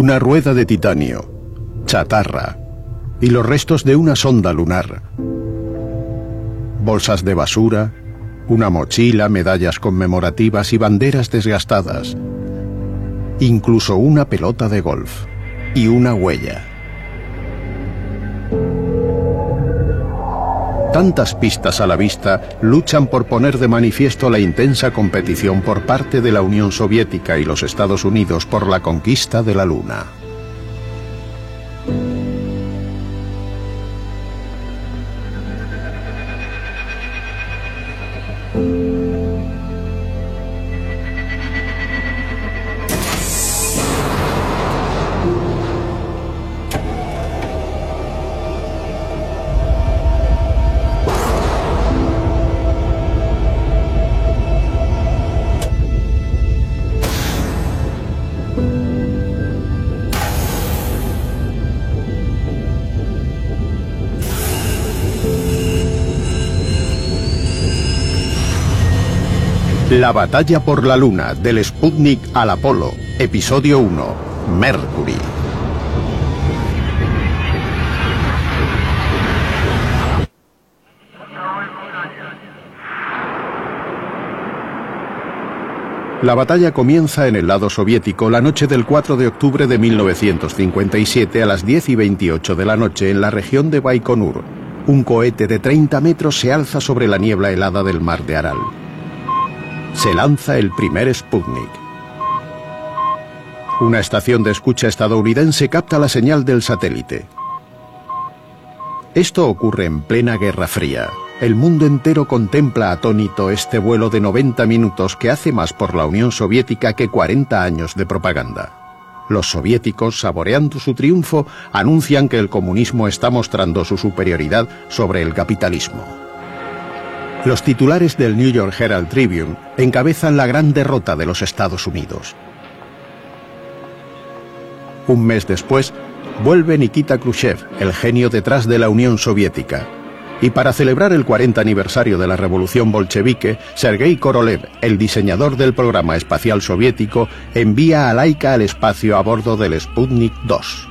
Una rueda de titanio, chatarra y los restos de una sonda lunar. Bolsas de basura, una mochila, medallas conmemorativas y banderas desgastadas. Incluso una pelota de golf y una huella. Tantas pistas a la vista luchan por poner de manifiesto la intensa competición por parte de la Unión Soviética y los Estados Unidos por la conquista de la Luna. La batalla por la luna del Sputnik al Apolo, episodio 1, Mercury. La batalla comienza en el lado soviético la noche del 4 de octubre de 1957 a las 10 y 28 de la noche en la región de Baikonur. Un cohete de 30 metros se alza sobre la niebla helada del mar de Aral se lanza el primer Sputnik. Una estación de escucha estadounidense capta la señal del satélite. Esto ocurre en plena Guerra Fría. El mundo entero contempla atónito este vuelo de 90 minutos que hace más por la Unión Soviética que 40 años de propaganda. Los soviéticos, saboreando su triunfo, anuncian que el comunismo está mostrando su superioridad sobre el capitalismo. Los titulares del New York Herald Tribune encabezan la gran derrota de los Estados Unidos. Un mes después, vuelve Nikita Khrushchev, el genio detrás de la Unión Soviética. Y para celebrar el 40 aniversario de la revolución bolchevique, Sergei Korolev, el diseñador del programa espacial soviético, envía a Laika al espacio a bordo del Sputnik 2.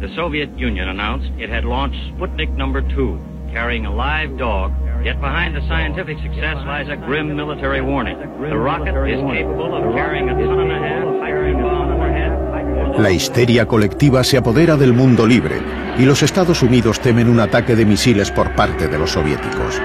The Soviet Union announced it had launched Sputnik number 2, carrying a live dog, yet behind the scientific success lies a grim military warning. The rocket is capable of carrying a ton and a half hydrogen bomb overhead. La histeria colectiva se apodera del mundo libre y los Estados Unidos temen un ataque de misiles por parte de los soviéticos.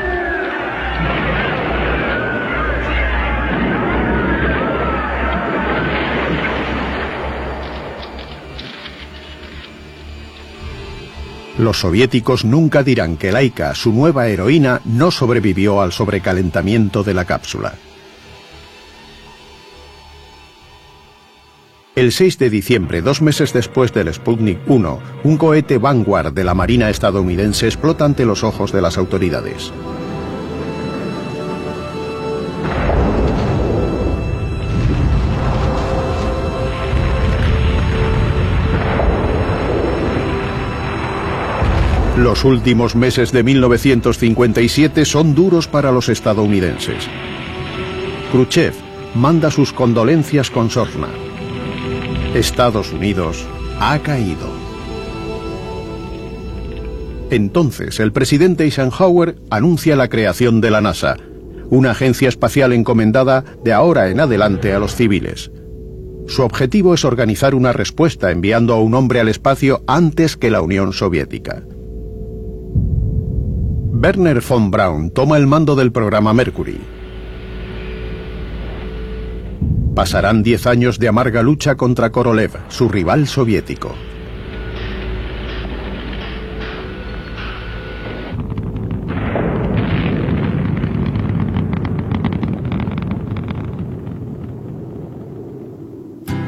Los soviéticos nunca dirán que Laika, su nueva heroína, no sobrevivió al sobrecalentamiento de la cápsula. El 6 de diciembre, dos meses después del Sputnik 1, un cohete Vanguard de la Marina estadounidense explota ante los ojos de las autoridades. Los últimos meses de 1957 son duros para los estadounidenses. Khrushchev manda sus condolencias con sorna. Estados Unidos ha caído. Entonces, el presidente Eisenhower anuncia la creación de la NASA, una agencia espacial encomendada de ahora en adelante a los civiles. Su objetivo es organizar una respuesta enviando a un hombre al espacio antes que la Unión Soviética. Werner von Braun toma el mando del programa Mercury. Pasarán 10 años de amarga lucha contra Korolev, su rival soviético.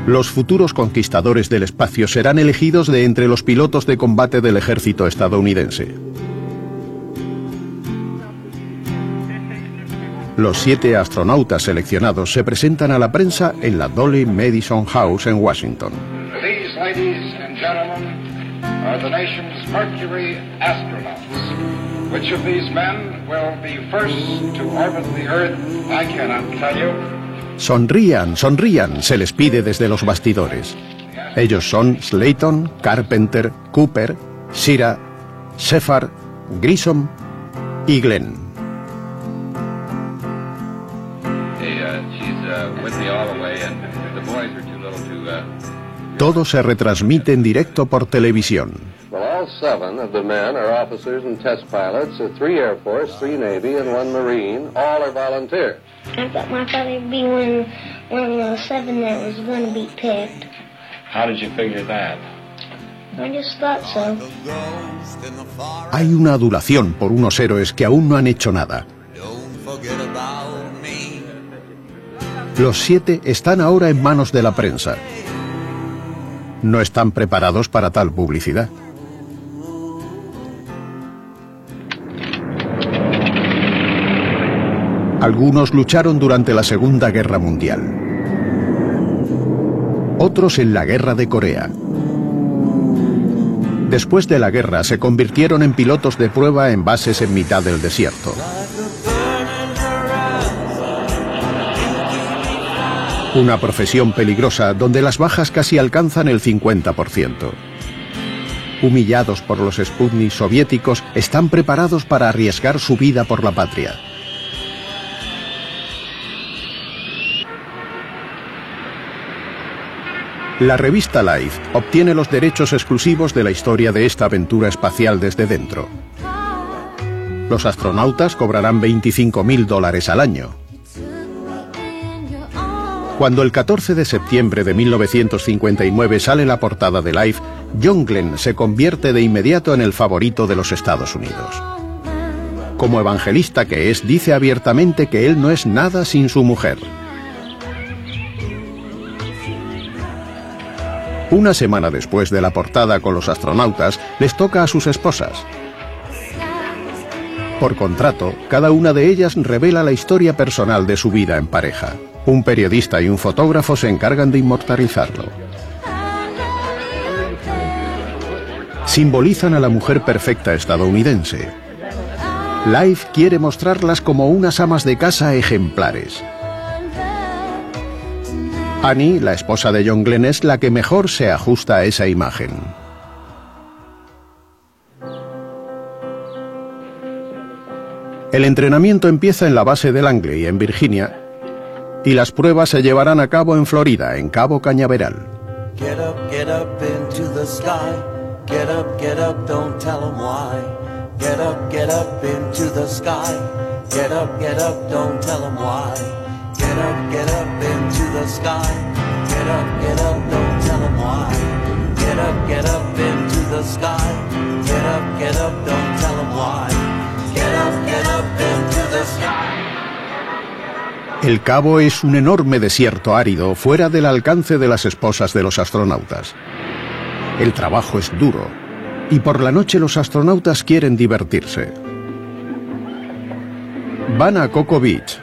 Los futuros conquistadores del espacio serán elegidos de entre los pilotos de combate del ejército estadounidense. Los siete astronautas seleccionados se presentan a la prensa en la Dolly Madison House en Washington. These ladies and gentlemen are the nation's Mercury astronauts. Which of these men will be first to orbit the Earth, I cannot tell you. Sonrían, sonrían, se les pide desde los bastidores. Ellos son Slayton, Carpenter, Cooper, Shira, Shepard, Grissom y Glenn. You figure that? I just thought so. Hay una adulación por unos héroes que aún no han hecho nada. Los siete están ahora en manos de la prensa. No están preparados para tal publicidad. Algunos lucharon durante la Segunda Guerra Mundial. Otros en la Guerra de Corea. Después de la guerra se convirtieron en pilotos de prueba en bases en mitad del desierto. Una profesión peligrosa donde las bajas casi alcanzan el 50%. Humillados por los Sputnik soviéticos, están preparados para arriesgar su vida por la patria. La revista Life obtiene los derechos exclusivos de la historia de esta aventura espacial desde dentro. Los astronautas cobrarán 25 mil dólares al año. Cuando el 14 de septiembre de 1959 sale la portada de Life, John Glenn se convierte de inmediato en el favorito de los Estados Unidos. Como evangelista que es, dice abiertamente que él no es nada sin su mujer. Una semana después de la portada con los astronautas, les toca a sus esposas. Por contrato, cada una de ellas revela la historia personal de su vida en pareja. Un periodista y un fotógrafo se encargan de inmortalizarlo. Simbolizan a la mujer perfecta estadounidense. Life quiere mostrarlas como unas amas de casa ejemplares. Annie, la esposa de John Glenn, es la que mejor se ajusta a esa imagen. El entrenamiento empieza en la base de Langley, en Virginia, y las pruebas se llevarán a cabo en Florida, en Cabo Cañaveral. Get up, get up into the sky. Get up, get up, don't tell 'em why. Get up, get up into the sky. Get up, get up, don't tell 'em why. Get up, get up into the sky. Get up, get up, don't tell 'em why. Get up, get up into the sky. Get up, get up, don't tell 'em why. Get up, get up. El Cabo es un enorme desierto árido fuera del alcance de las esposas de los astronautas. El trabajo es duro y por la noche los astronautas quieren divertirse. Van a Coco Beach,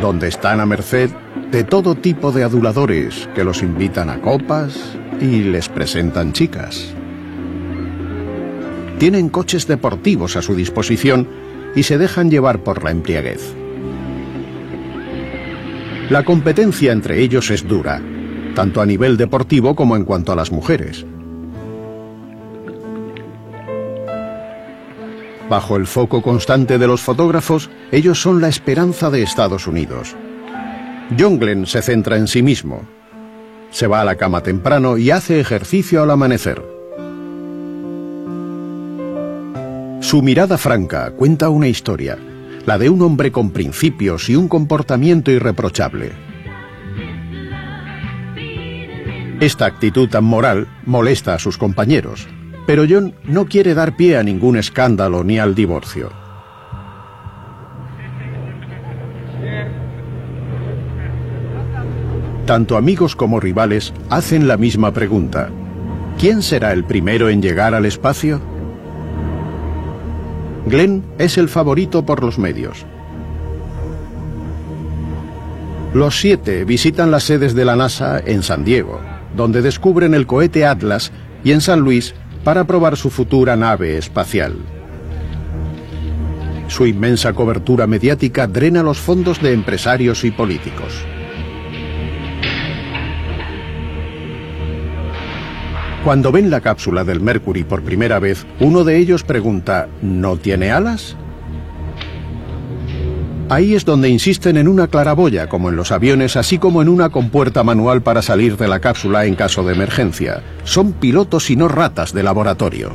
donde están a merced de todo tipo de aduladores que los invitan a copas y les presentan chicas. Tienen coches deportivos a su disposición y se dejan llevar por la embriaguez. La competencia entre ellos es dura, tanto a nivel deportivo como en cuanto a las mujeres. Bajo el foco constante de los fotógrafos, ellos son la esperanza de Estados Unidos. John Glenn se centra en sí mismo. Se va a la cama temprano y hace ejercicio al amanecer. Su mirada franca cuenta una historia, la de un hombre con principios y un comportamiento irreprochable. Esta actitud tan moral molesta a sus compañeros, pero John no quiere dar pie a ningún escándalo ni al divorcio. Tanto amigos como rivales hacen la misma pregunta. ¿Quién será el primero en llegar al espacio? Glenn es el favorito por los medios. Los siete visitan las sedes de la NASA en San Diego, donde descubren el cohete Atlas, y en San Luis para probar su futura nave espacial. Su inmensa cobertura mediática drena los fondos de empresarios y políticos. Cuando ven la cápsula del Mercury por primera vez, uno de ellos pregunta, ¿no tiene alas? Ahí es donde insisten en una claraboya, como en los aviones, así como en una compuerta manual para salir de la cápsula en caso de emergencia. Son pilotos y no ratas de laboratorio.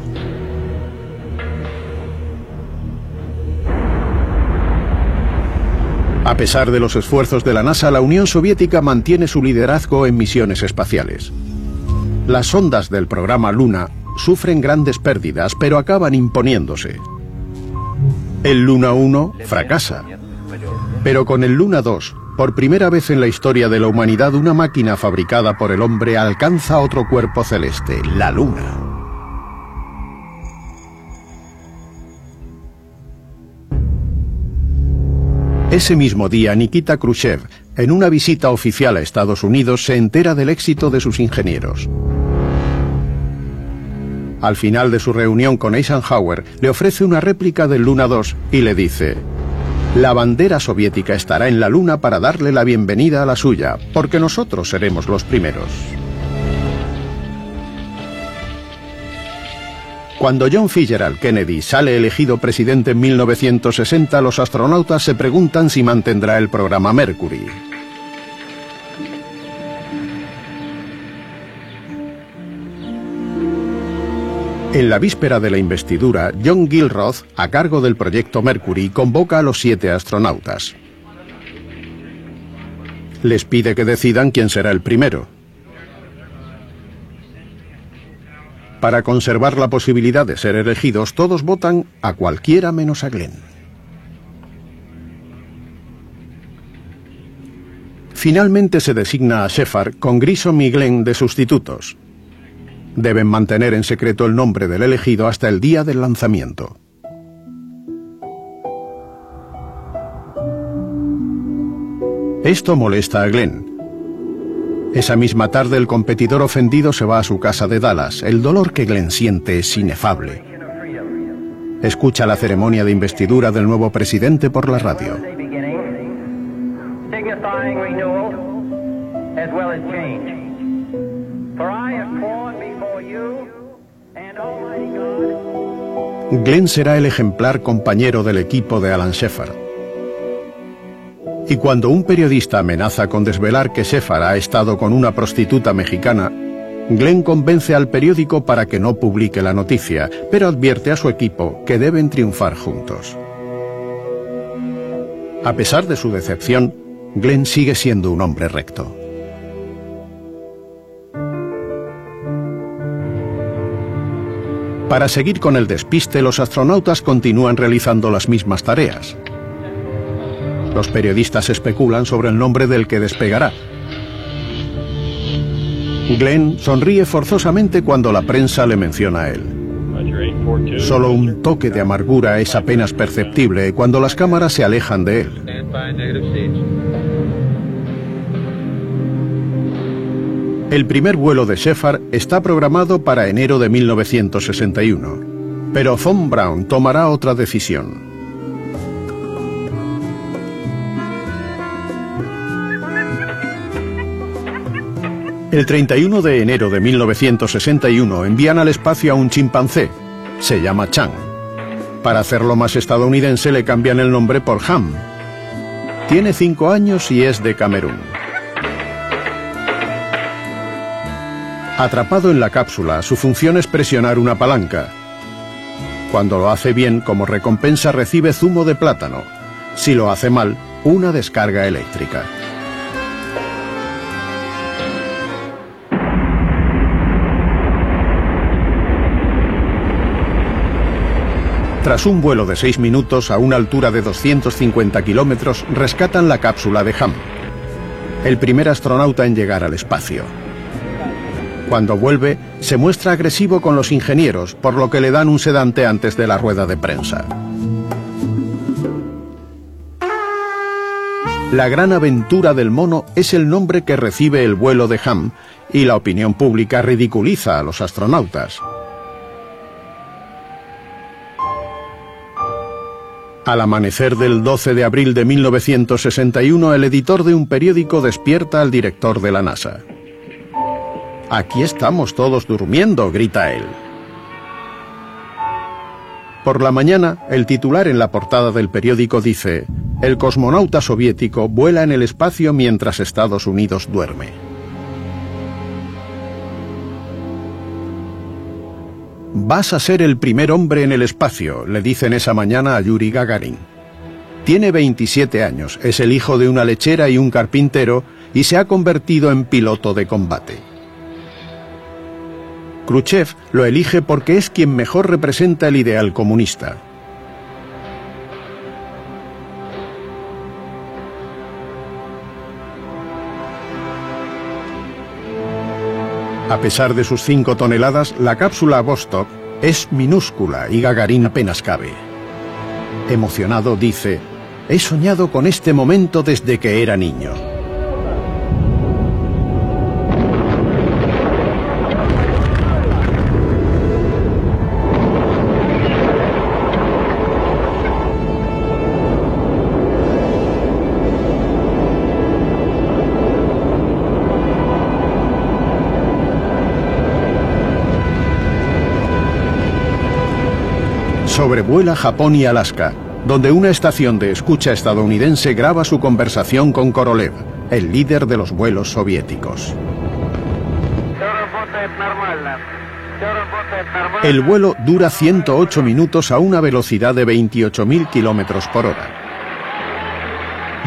A pesar de los esfuerzos de la NASA, la Unión Soviética mantiene su liderazgo en misiones espaciales. Las ondas del programa Luna sufren grandes pérdidas, pero acaban imponiéndose. El Luna 1 fracasa. Pero con el Luna 2, por primera vez en la historia de la humanidad, una máquina fabricada por el hombre alcanza otro cuerpo celeste, la Luna. Ese mismo día, Nikita Khrushchev, en una visita oficial a Estados Unidos, se entera del éxito de sus ingenieros. Al final de su reunión con Eisenhower, le ofrece una réplica del Luna 2 y le dice, la bandera soviética estará en la Luna para darle la bienvenida a la suya, porque nosotros seremos los primeros. Cuando John Fitzgerald Kennedy sale elegido presidente en 1960, los astronautas se preguntan si mantendrá el programa Mercury. En la víspera de la investidura, John Gilroth, a cargo del proyecto Mercury, convoca a los siete astronautas. Les pide que decidan quién será el primero. Para conservar la posibilidad de ser elegidos, todos votan a cualquiera menos a Glenn. Finalmente se designa a Shepard con Grissom y Glenn de sustitutos. Deben mantener en secreto el nombre del elegido hasta el día del lanzamiento. Esto molesta a Glenn. Esa misma tarde el competidor ofendido se va a su casa de Dallas. El dolor que Glenn siente es inefable. Escucha la ceremonia de investidura del nuevo presidente por la radio. Glenn será el ejemplar compañero del equipo de Alan Shepard. Y cuando un periodista amenaza con desvelar que Shepard ha estado con una prostituta mexicana, Glenn convence al periódico para que no publique la noticia, pero advierte a su equipo que deben triunfar juntos. A pesar de su decepción, Glenn sigue siendo un hombre recto. Para seguir con el despiste, los astronautas continúan realizando las mismas tareas. Los periodistas especulan sobre el nombre del que despegará. Glenn sonríe forzosamente cuando la prensa le menciona a él. Solo un toque de amargura es apenas perceptible cuando las cámaras se alejan de él. El primer vuelo de Shepard está programado para enero de 1961, pero Von Braun tomará otra decisión. El 31 de enero de 1961 envían al espacio a un chimpancé. Se llama Chang. Para hacerlo más estadounidense le cambian el nombre por Ham. Tiene cinco años y es de Camerún. Atrapado en la cápsula, su función es presionar una palanca. Cuando lo hace bien, como recompensa recibe zumo de plátano. Si lo hace mal, una descarga eléctrica. Tras un vuelo de seis minutos a una altura de 250 kilómetros, rescatan la cápsula de Ham, el primer astronauta en llegar al espacio. Cuando vuelve, se muestra agresivo con los ingenieros, por lo que le dan un sedante antes de la rueda de prensa. La gran aventura del mono es el nombre que recibe el vuelo de Ham, y la opinión pública ridiculiza a los astronautas. Al amanecer del 12 de abril de 1961, el editor de un periódico despierta al director de la NASA. Aquí estamos todos durmiendo, grita él. Por la mañana, el titular en la portada del periódico dice, el cosmonauta soviético vuela en el espacio mientras Estados Unidos duerme. Vas a ser el primer hombre en el espacio, le dicen esa mañana a Yuri Gagarin. Tiene 27 años, es el hijo de una lechera y un carpintero y se ha convertido en piloto de combate. Khrushchev lo elige porque es quien mejor representa el ideal comunista. A pesar de sus 5 toneladas, la cápsula Vostok es minúscula y Gagarin apenas cabe. Emocionado dice, he soñado con este momento desde que era niño. Sobrevuela Japón y Alaska, donde una estación de escucha estadounidense graba su conversación con Korolev, el líder de los vuelos soviéticos. El vuelo dura 108 minutos a una velocidad de 28.000 kilómetros por hora.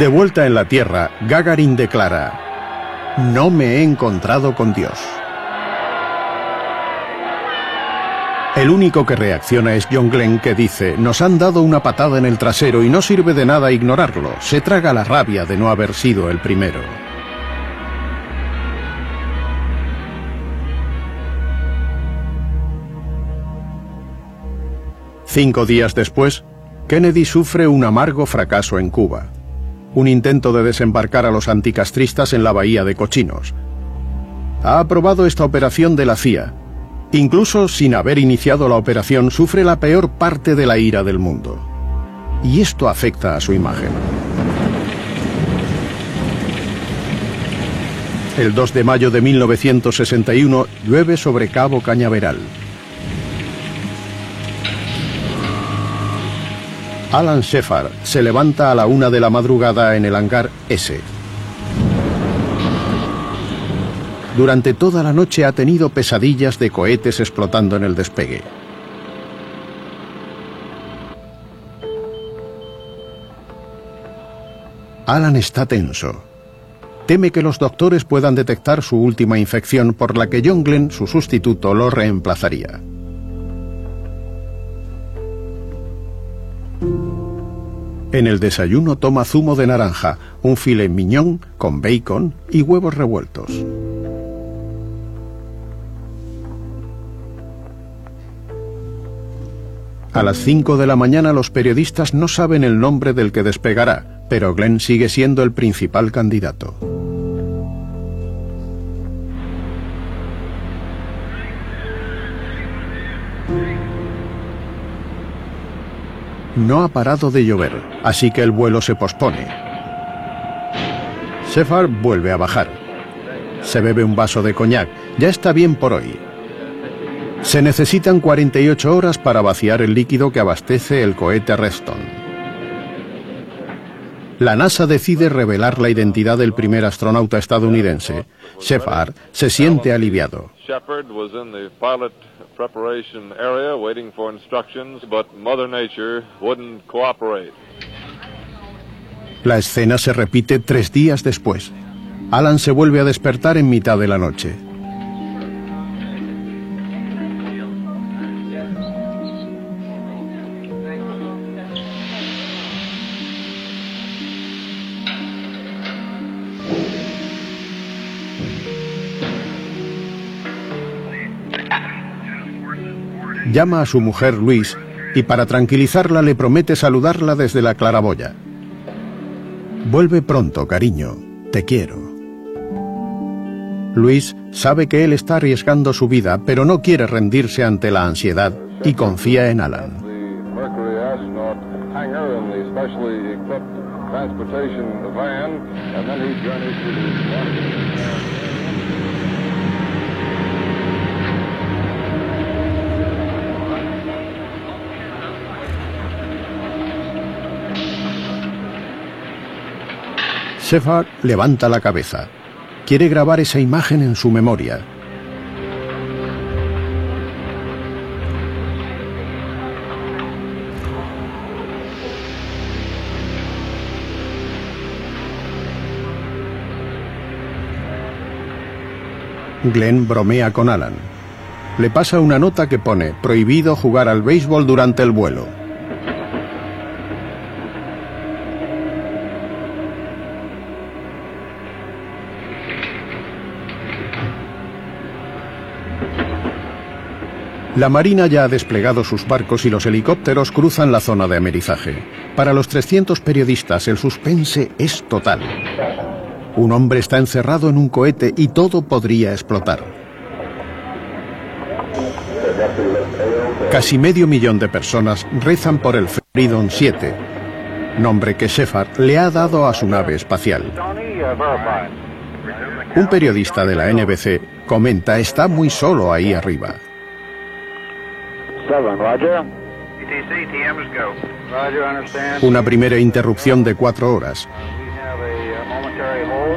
De vuelta en la Tierra, Gagarin declara: No me he encontrado con Dios. El único que reacciona es John Glenn que dice, nos han dado una patada en el trasero y no sirve de nada ignorarlo, se traga la rabia de no haber sido el primero. Cinco días después, Kennedy sufre un amargo fracaso en Cuba. Un intento de desembarcar a los anticastristas en la bahía de Cochinos. Ha aprobado esta operación de la CIA, Incluso sin haber iniciado la operación, sufre la peor parte de la ira del mundo. Y esto afecta a su imagen. El 2 de mayo de 1961 llueve sobre Cabo Cañaveral. Alan Shepard se levanta a la una de la madrugada en el hangar S. Durante toda la noche ha tenido pesadillas de cohetes explotando en el despegue. Alan está tenso. Teme que los doctores puedan detectar su última infección por la que John Glenn, su sustituto, lo reemplazaría. En el desayuno toma zumo de naranja, un filet miñón con bacon y huevos revueltos. A las 5 de la mañana los periodistas no saben el nombre del que despegará, pero Glenn sigue siendo el principal candidato. No ha parado de llover, así que el vuelo se pospone. Sefar vuelve a bajar. Se bebe un vaso de coñac. Ya está bien por hoy. Se necesitan 48 horas para vaciar el líquido que abastece el cohete Reston. La NASA decide revelar la identidad del primer astronauta estadounidense. Shepard se siente aliviado. La escena se repite tres días después. Alan se vuelve a despertar en mitad de la noche. Llama a su mujer Luis y para tranquilizarla le promete saludarla desde la claraboya. Vuelve pronto, cariño, te quiero. Luis sabe que él está arriesgando su vida, pero no quiere rendirse ante la ansiedad y confía en Alan. Shepard levanta la cabeza. Quiere grabar esa imagen en su memoria. Glenn bromea con Alan. Le pasa una nota que pone prohibido jugar al béisbol durante el vuelo. La Marina ya ha desplegado sus barcos y los helicópteros cruzan la zona de amerizaje. Para los 300 periodistas el suspense es total. Un hombre está encerrado en un cohete y todo podría explotar. Casi medio millón de personas rezan por el Freedom 7, nombre que Shepard le ha dado a su nave espacial. Un periodista de la NBC comenta está muy solo ahí arriba. Una primera interrupción de cuatro horas.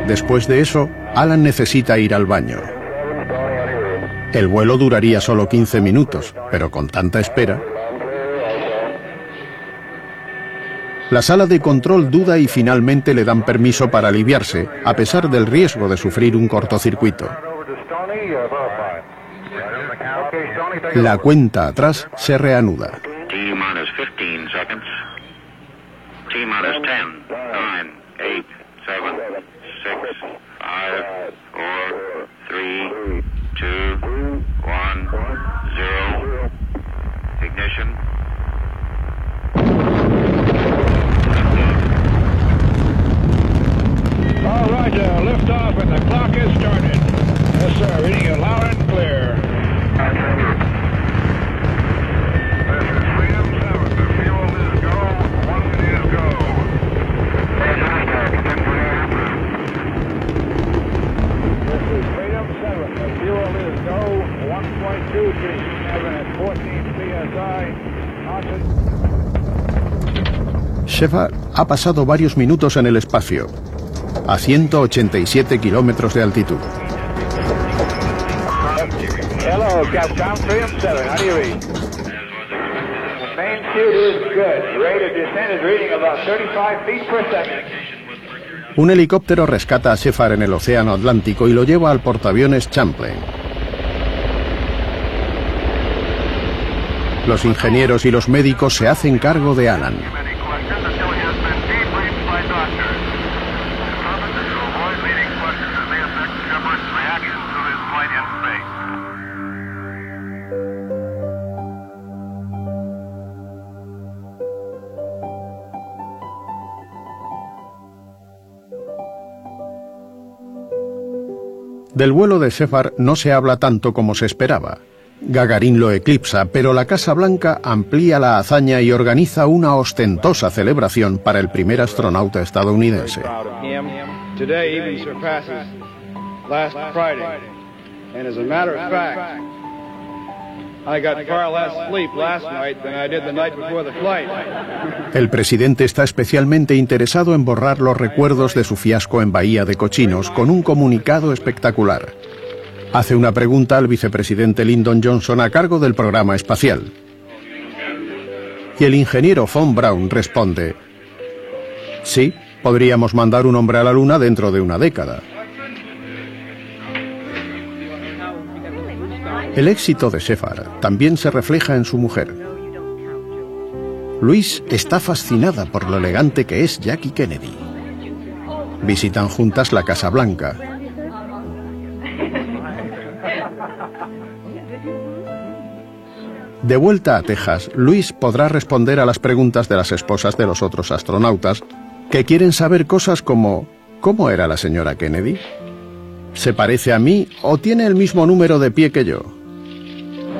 Después de eso, Alan necesita ir al baño. El vuelo duraría solo 15 minutos, pero con tanta espera. La sala de control duda y finalmente le dan permiso para aliviarse, a pesar del riesgo de sufrir un cortocircuito. La cuenta atrás se reanuda. T-minus 15 seconds. T-minus 10, 9, 8, 7, 6, 5, 4, 3, 2, 1, 0. Ignition. All right, uh, lift off and the clock is started. Yes, sir. Reading it loud and clear. This is Freedom 7. The fuel is go. One is go. This is Freedom 7. The fuel is go. 1.23. Having at 14 psi. Oxygen. Shepard ha pasado varios minutos en el espacio, a 187 kilómetros de altitud. Hello, Capcom 307. How do you read? The main chute is good. The rate of descent is reading about 35 feet per second. Un helicóptero rescata a Shepard en el Océano Atlántico y lo lleva al portaaviones Champlain. Los ingenieros y los médicos se hacen cargo de Alan. Del vuelo de Shepard no se habla tanto como se esperaba. Gagarin lo eclipsa, pero la Casa Blanca amplía la hazaña y organiza una ostentosa celebración para el primer astronauta estadounidense. El presidente está especialmente interesado en borrar los recuerdos de su fiasco en Bahía de Cochinos con un comunicado espectacular. Hace una pregunta al vicepresidente Lyndon Johnson a cargo del programa espacial. Y el ingeniero Von Braun responde, sí, podríamos mandar un hombre a la Luna dentro de una década. El éxito de Shepard también se refleja en su mujer. Luis está fascinada por lo elegante que es Jackie Kennedy. Visitan juntas la Casa Blanca. De vuelta a Texas, Luis podrá responder a las preguntas de las esposas de los otros astronautas que quieren saber cosas como ¿cómo era la señora Kennedy? ¿Se parece a mí o tiene el mismo número de pie que yo?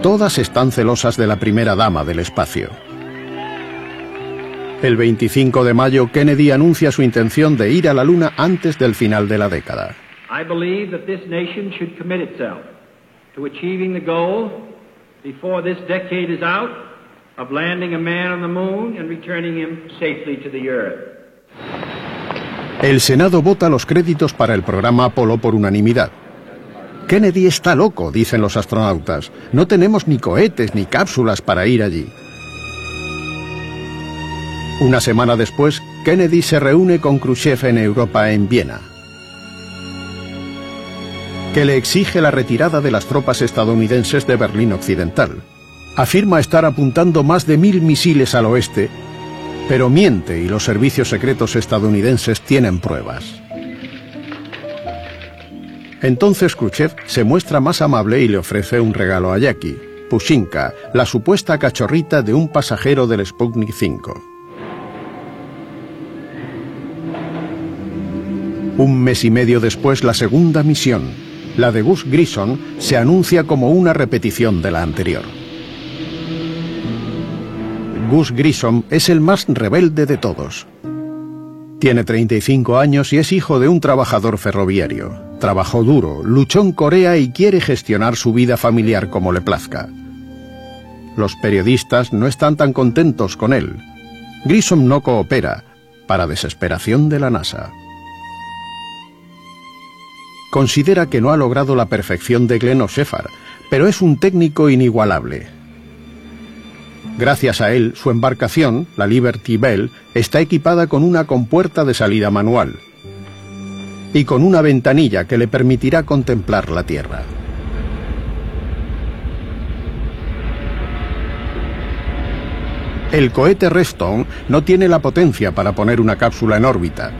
Todas están celosas de la primera dama del espacio. El 25 de mayo, Kennedy anuncia su intención de ir a la Luna antes del final de la década. Before this decade is out of landing a man on the moon and returning him safely to the earth. El Senado vota los créditos para el programa Apolo por unanimidad. Kennedy está loco, dicen los astronautas. No tenemos ni cohetes ni cápsulas para ir allí. Una semana después, Kennedy se reúne con Khrushchev en Europa, en Viena, que le exige la retirada de las tropas estadounidenses de Berlín Occidental. Afirma estar apuntando más de mil misiles al oeste, pero miente y los servicios secretos estadounidenses tienen pruebas. Entonces Khrushchev se muestra más amable y le ofrece un regalo a Jackie, Pushinka, la supuesta cachorrita de un pasajero del Sputnik 5. Un mes y medio después, la segunda misión, la de Gus Grissom, se anuncia como una repetición de la anterior. Gus Grissom es el más rebelde de todos. Tiene 35 años y es hijo de un trabajador ferroviario. Trabajó duro, luchó en Corea y quiere gestionar su vida familiar como le plazca. Los periodistas no están tan contentos con él. Grissom no coopera, para desesperación de la NASA. Considera que no ha logrado la perfección de Glenn pero es un técnico inigualable. Gracias a él, su embarcación, la Liberty Bell, está equipada con una compuerta de salida manual y con una ventanilla que le permitirá contemplar la Tierra. El cohete Redstone no tiene la potencia para poner una cápsula en órbita.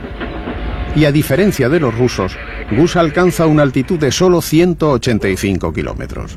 Y a diferencia de los rusos, Gus alcanza una altitud de solo 185 kilómetros.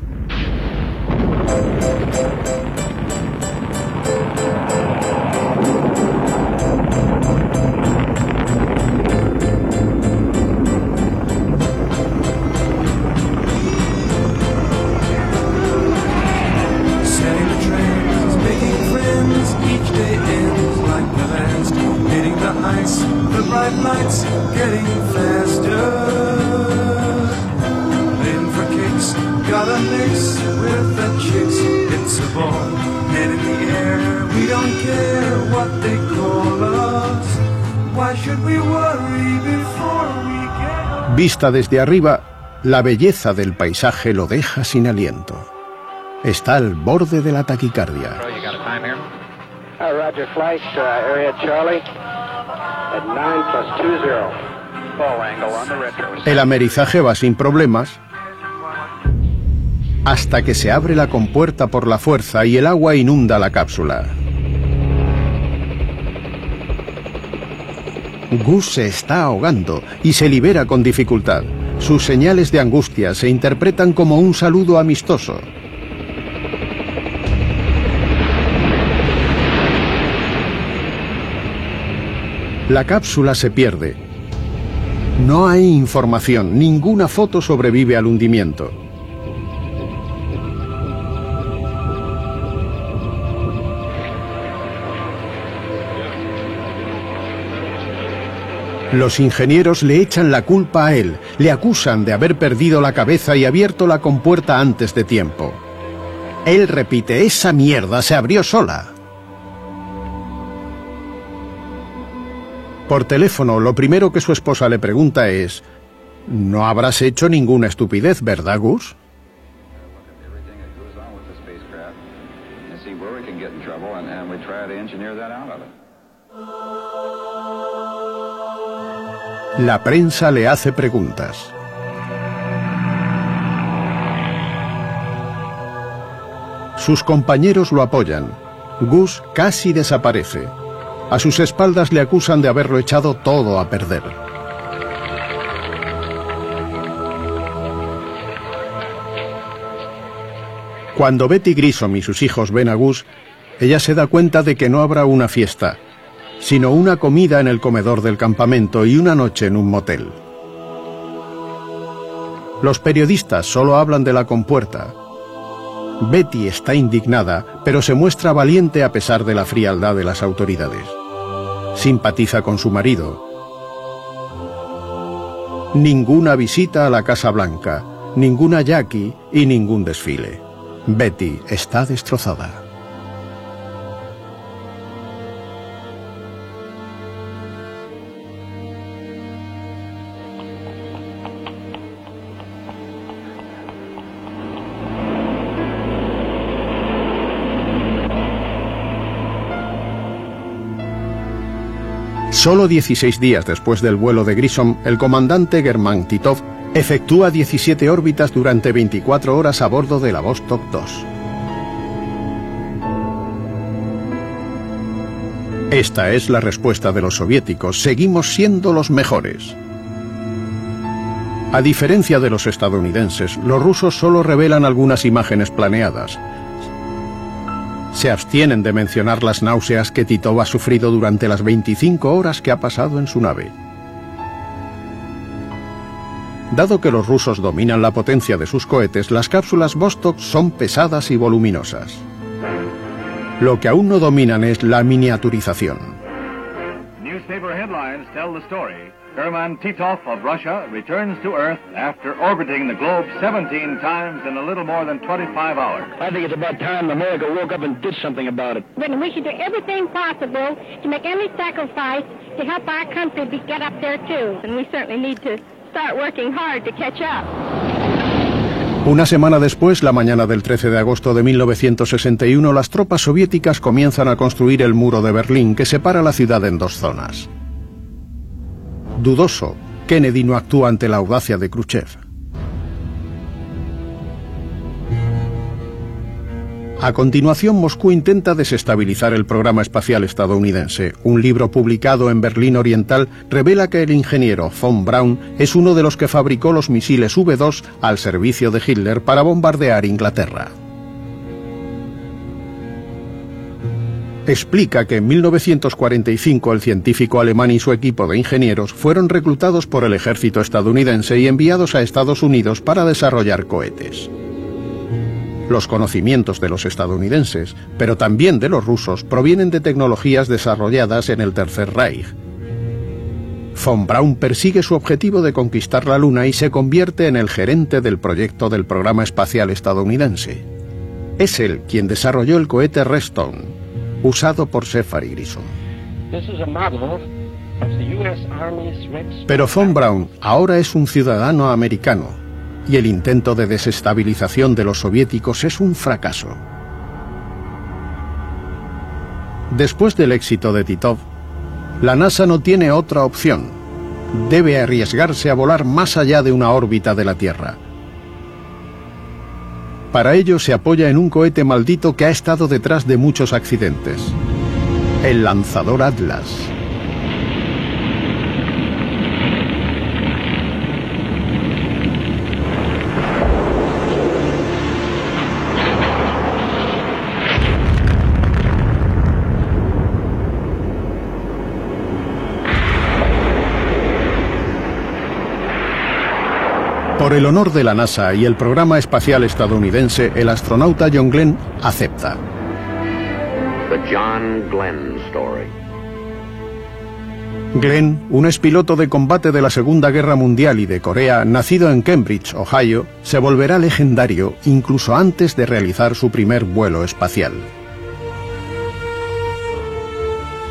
Vista desde arriba, la belleza del paisaje lo deja sin aliento. Está al borde de la taquicardia. El amerizaje va sin problemas hasta que se abre la compuerta por la fuerza y el agua inunda la cápsula. Gus se está ahogando y se libera con dificultad. Sus señales de angustia se interpretan como un saludo amistoso. La cápsula se pierde. No hay información, ninguna foto sobrevive al hundimiento. Los ingenieros le echan la culpa a él, le acusan de haber perdido la cabeza y abierto la compuerta antes de tiempo. Él repite, esa mierda se abrió sola. Por teléfono, lo primero que su esposa le pregunta es, ¿no habrás hecho ninguna estupidez, verdad, Gus? La prensa le hace preguntas. Sus compañeros lo apoyan. Gus casi desaparece. A sus espaldas le acusan de haberlo echado todo a perder. Cuando Betty Grissom y sus hijos ven a Gus, ella se da cuenta de que no habrá una fiesta, sino una comida en el comedor del campamento y una noche en un motel. Los periodistas solo hablan de la compuerta. Betty está indignada, pero se muestra valiente a pesar de la frialdad de las autoridades. Simpatiza con su marido. Ninguna visita a la Casa Blanca, ninguna Jackie y ningún desfile. Betty está destrozada. Solo 16 días después del vuelo de Grissom, el comandante Germán Titov efectúa 17 órbitas durante 24 horas a bordo de la Vostok 2. Esta es la respuesta de los soviéticos. Seguimos siendo los mejores. A diferencia de los estadounidenses, los rusos solo revelan algunas imágenes planeadas. Se abstienen de mencionar las náuseas que Titov ha sufrido durante las 25 horas que ha pasado en su nave. Dado que los rusos dominan la potencia de sus cohetes, las cápsulas Vostok son pesadas y voluminosas. Lo que aún no dominan es la miniaturización. German Titov of Russia returns to Earth after orbiting the globe 17 times in a little more than 25 hours. I think it's about time America woke up and did something about it. But we should do everything possible to make any sacrifice to help our country be, get up there too. And we certainly need to start working hard to catch up. Una semana después, la mañana del 13 de agosto de 1961, las tropas soviéticas comienzan a construir el muro de Berlín que separa la ciudad en dos zonas. Dudoso, Kennedy no actúa ante la audacia de Khrushchev. A continuación, Moscú intenta desestabilizar el programa espacial estadounidense. Un libro publicado en Berlín Oriental revela que el ingeniero von Braun es uno de los que fabricó los misiles V-2 al servicio de Hitler para bombardear Inglaterra. Explica que en 1945 el científico alemán y su equipo de ingenieros fueron reclutados por el ejército estadounidense y enviados a Estados Unidos para desarrollar cohetes. Los conocimientos de los estadounidenses, pero también de los rusos, provienen de tecnologías desarrolladas en el Tercer Reich. Von Braun persigue su objetivo de conquistar la Luna y se convierte en el gerente del proyecto del programa espacial estadounidense. Es él quien desarrolló el cohete Redstone, usado por Sefar y Grissom. Pero von Braun ahora es un ciudadano americano y el intento de desestabilización de los soviéticos es un fracaso. Después del éxito de Titov, la NASA no tiene otra opción. Debe arriesgarse a volar más allá de una órbita de la Tierra. Para ello se apoya en un cohete maldito que ha estado detrás de muchos accidentes. El lanzador Atlas. Por el honor de la NASA y el programa espacial estadounidense, el astronauta John Glenn acepta. The John Glenn Story. Glenn, un expiloto de combate de la Segunda Guerra Mundial y de Corea, nacido en Cambridge, Ohio, se volverá legendario incluso antes de realizar su primer vuelo espacial.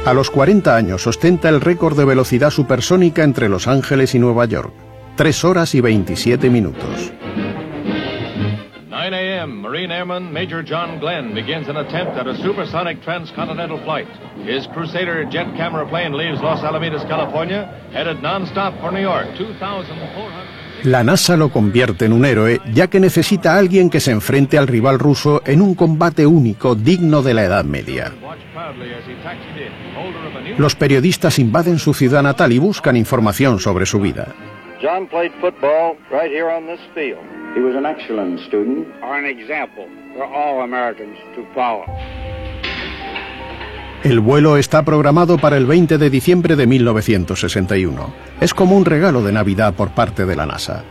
A los 40 años ostenta el récord de velocidad supersónica entre Los Ángeles y Nueva York. 3 horas y 27 minutos. 9 a.m., Marine Airman Major John Glenn begins an attempt at a supersonic transcontinental flight. His Crusader jet camera plane leaves Los Alamitos, California, headed nonstop for New York. 2,400. La NASA lo convierte en un héroe ya que necesita a alguien que se enfrente al rival ruso en un combate único digno de la Edad Media. Los periodistas invaden su ciudad natal y buscan información sobre su vida. John played football right here on this field. He was an excellent student. Or an example for all Americans to follow. El vuelo está programado para el 20 de diciembre de 1961. Es como un regalo de Navidad por parte de la NASA.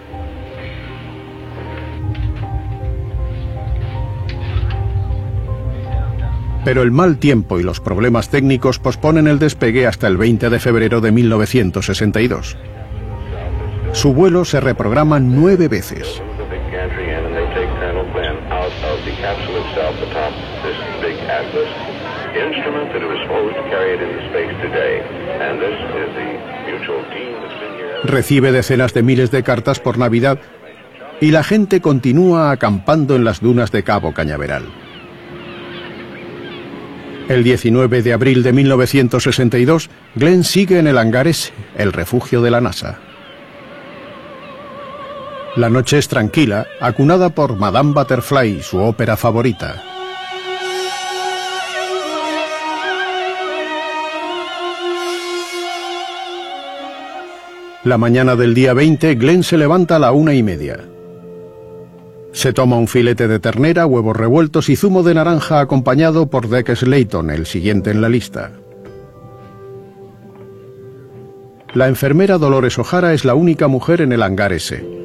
Pero el mal tiempo y los problemas técnicos posponen el despegue hasta el 20 de febrero de 1962. Su vuelo se reprograma nueve veces. Recibe decenas de miles de cartas por Navidad y la gente continúa acampando en las dunas de Cabo Cañaveral. El 19 de abril de 1962, Glenn sigue en el hangar el refugio de la NASA. La noche es tranquila, acunada por Madame Butterfly, su ópera favorita. La mañana del día 20, Glenn se levanta a la una y media. Se toma un filete de ternera, huevos revueltos y zumo de naranja acompañado por Deck Slayton, el siguiente en la lista. La enfermera Dolores O'Hara es la única mujer en el hangar S.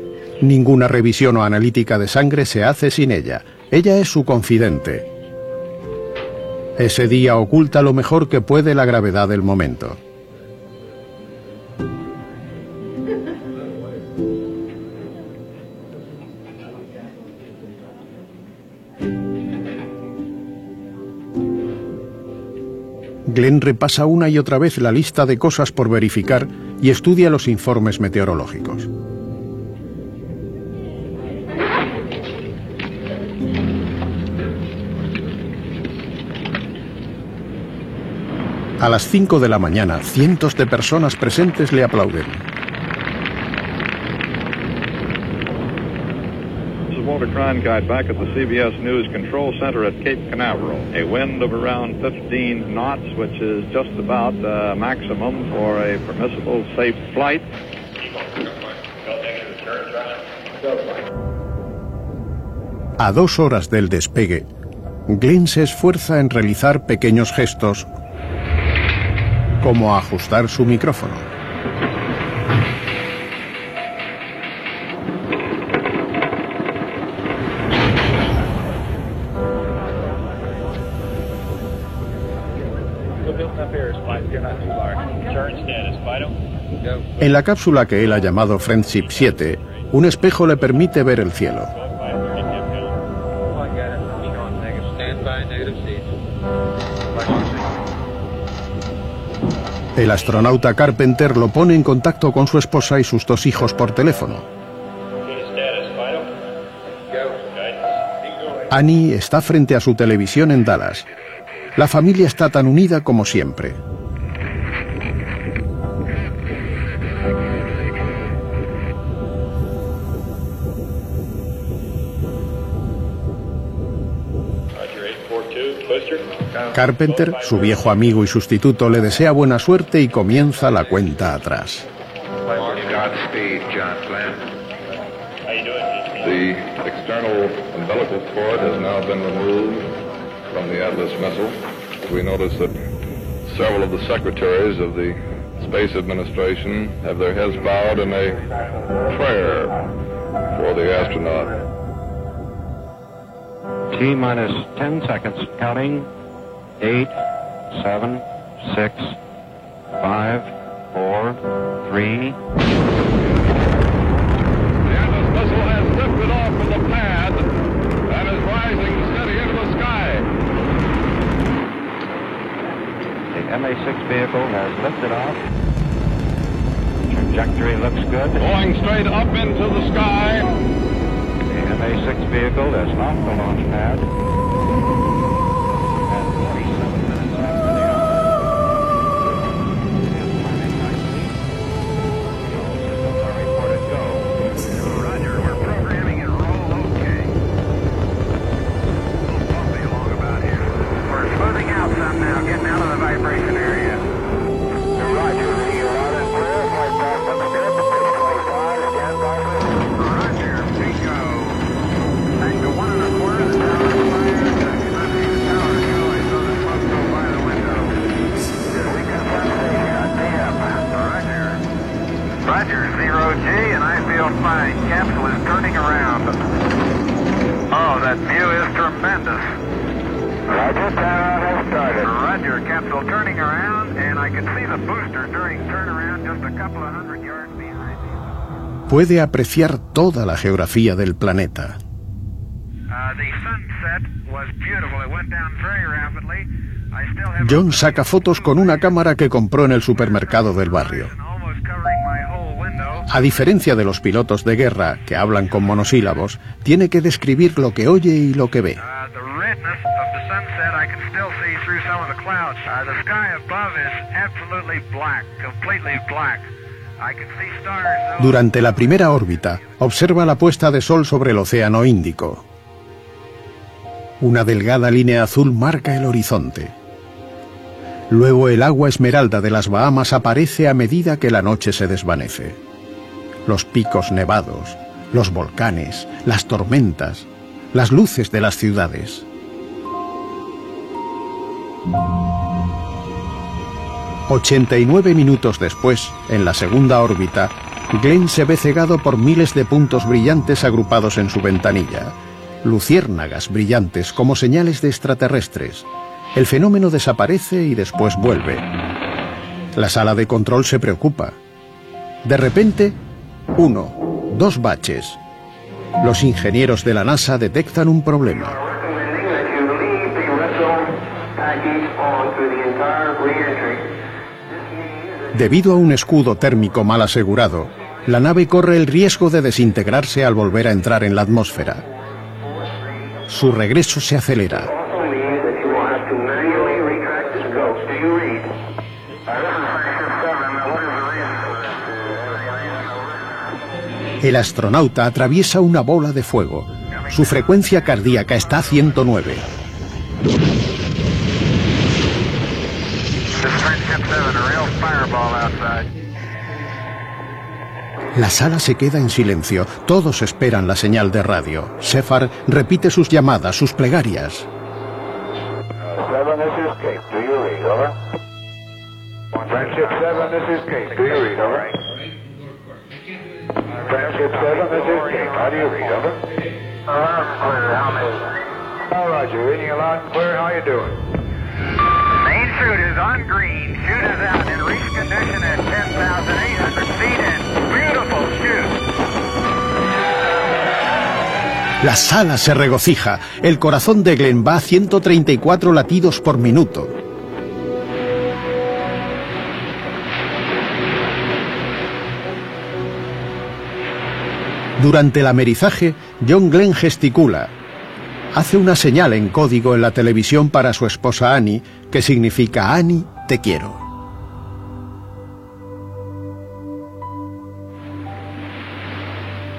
Ninguna revisión o analítica de sangre se hace sin ella. Ella es su confidente. Ese día oculta lo mejor que puede la gravedad del momento. Glenn repasa una y otra vez la lista de cosas por verificar y estudia los informes meteorológicos. A las 5 de la mañana, cientos de personas presentes le aplauden. Walter Cronkite back at the CBS News Control Center at Cape Canaveral. A wind of around 15 knots, which is just about the maximum for a permissible safe flight. A dos horas del despegue, Glenn se esfuerza en realizar pequeños gestos como ajustar su micrófono. En la cápsula que él ha llamado Friendship 7, un espejo le permite ver el cielo. El astronauta Carpenter lo pone en contacto con su esposa y sus dos hijos por teléfono. Annie está frente a su televisión en Dallas. La familia está tan unida como siempre. Carpenter, su viejo amigo y sustituto, le desea buena suerte y comienza la cuenta atrás. Space Administration have their heads bowed in a prayer for the astronaut. T minus 10 seconds. Counting. Eight, seven, six, five, four, three. The Atlas missile has lifted off from the pad and is rising steady into the sky. The MA6 vehicle has lifted off. Trajectory looks good. Going straight up into the sky. The MA6 vehicle is off the launch pad. Puede apreciar toda la geografía del planeta. Uh, John saca fotos con una cámara que compró en el supermercado del barrio. A diferencia de los pilotos de guerra, que hablan con monosílabos, tiene que describir lo que oye y lo que ve. Durante la primera órbita, observa la puesta de sol sobre el Océano Índico. Una delgada línea azul marca el horizonte. Luego el agua esmeralda de las Bahamas aparece a medida que la noche se desvanece. Los picos nevados, los volcanes, las tormentas, las luces de las ciudades. ...89 minutos después, en la segunda órbita, Glenn se ve cegado por miles de puntos brillantes agrupados en su ventanilla. Luciérnagas brillantes como señales de extraterrestres. El fenómeno desaparece y después vuelve. La sala de control se preocupa. De repente, uno, dos baches. Los ingenieros de la NASA detectan un problema. Debido a un escudo térmico mal asegurado, la nave corre el riesgo de desintegrarse al volver a entrar en la atmósfera. Su regreso se acelera. El astronauta atraviesa una bola de fuego. Su frecuencia cardíaca está a 109. La sala se queda en silencio. Todos esperan la señal de radio. Sefar repite sus llamadas, sus plegarias. Seven, this is Cape. Do you read? Over. Friendship 7, this is Cape. Do you read? Over. Friendship 7, this is Cape. How do you read? Over. Loud and clear. How many? All right, you're reading clear. How? Main chute is on green. Chute is out in reach condition at 10,800 feet and beautiful chute. La sala se regocija. El corazón de Glenn va a 134 latidos por minuto. Durante el amerizaje, John Glenn gesticula. Hace una señal en código en la televisión para su esposa Annie, que significa Annie, te quiero.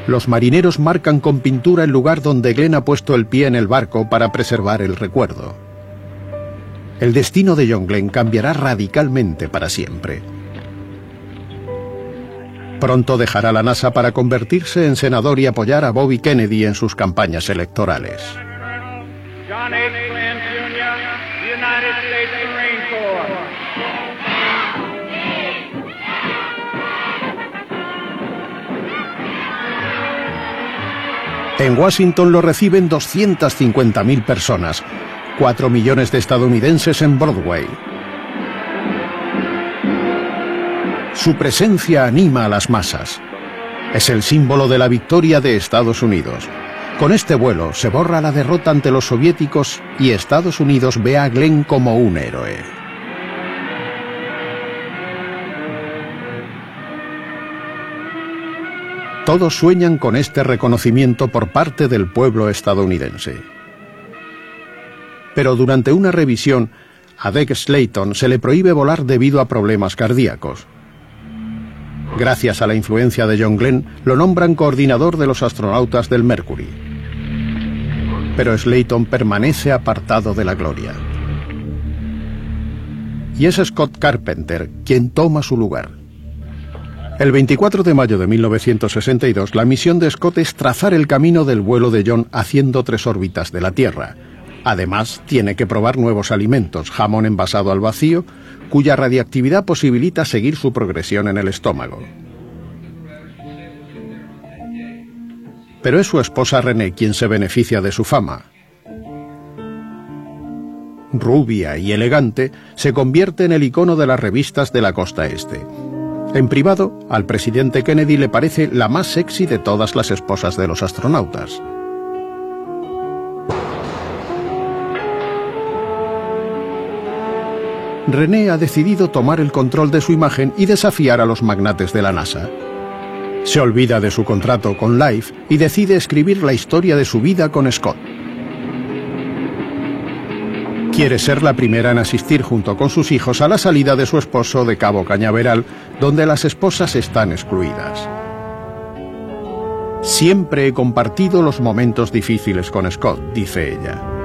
Los marineros marcan con pintura el lugar donde Glenn ha puesto el pie en el barco para preservar el recuerdo. El destino de John Glenn cambiará radicalmente para siempre. Pronto dejará la NASA para convertirse en senador y apoyar a Bobby Kennedy en sus campañas electorales. En Washington lo reciben 250.000 personas, 4 millones de estadounidenses en Broadway. Su presencia anima a las masas. Es el símbolo de la victoria de Estados Unidos. Con este vuelo se borra la derrota ante los soviéticos y Estados Unidos ve a Glenn como un héroe. Todos sueñan con este reconocimiento por parte del pueblo estadounidense. Pero durante una revisión, a Dick Slayton se le prohíbe volar debido a problemas cardíacos. Gracias a la influencia de John Glenn, lo nombran coordinador de los astronautas del Mercury. Pero Slayton permanece apartado de la gloria. Y es Scott Carpenter quien toma su lugar. El 24 de mayo de 1962, la misión de Scott es trazar el camino del vuelo de John haciendo tres órbitas de la Tierra. Además, tiene que probar nuevos alimentos, jamón envasado al vacío, cuya radiactividad posibilita seguir su progresión en el estómago. Pero es su esposa René quien se beneficia de su fama. Rubia y elegante, se convierte en el icono de las revistas de la costa este. En privado, al presidente Kennedy le parece la más sexy de todas las esposas de los astronautas. René ha decidido tomar el control de su imagen y desafiar a los magnates de la NASA. Se olvida de su contrato con Life y decide escribir la historia de su vida con Scott. Quiere ser la primera en asistir junto con sus hijos a la salida de su esposo de Cabo Cañaveral, donde las esposas están excluidas. Siempre he compartido los momentos difíciles con Scott, dice ella.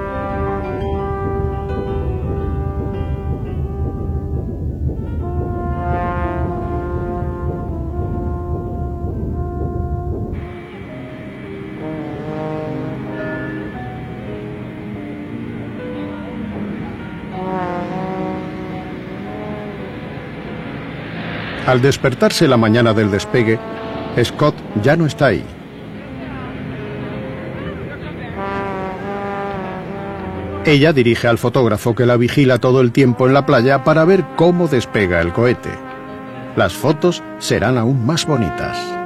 Al despertarse la mañana del despegue, Scott ya no está ahí. Ella dirige al fotógrafo que la vigila todo el tiempo en la playa para ver cómo despega el cohete. Las fotos serán aún más bonitas.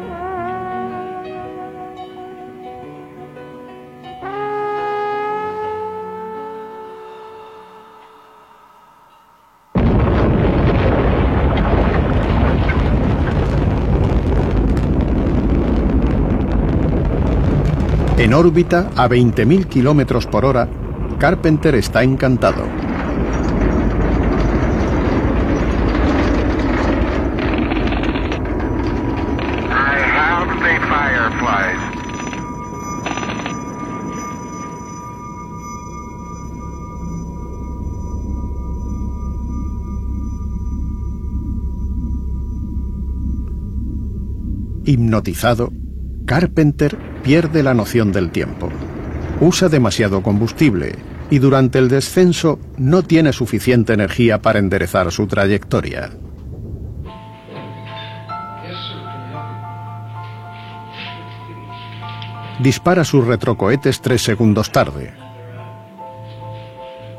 En órbita, a 20.000 kilómetros por hora, Carpenter está encantado. Hipnotizado, Carpenter pierde la noción del tiempo. Usa demasiado combustible y durante el descenso no tiene suficiente energía para enderezar su trayectoria. Dispara sus retrocohetes tres segundos tarde.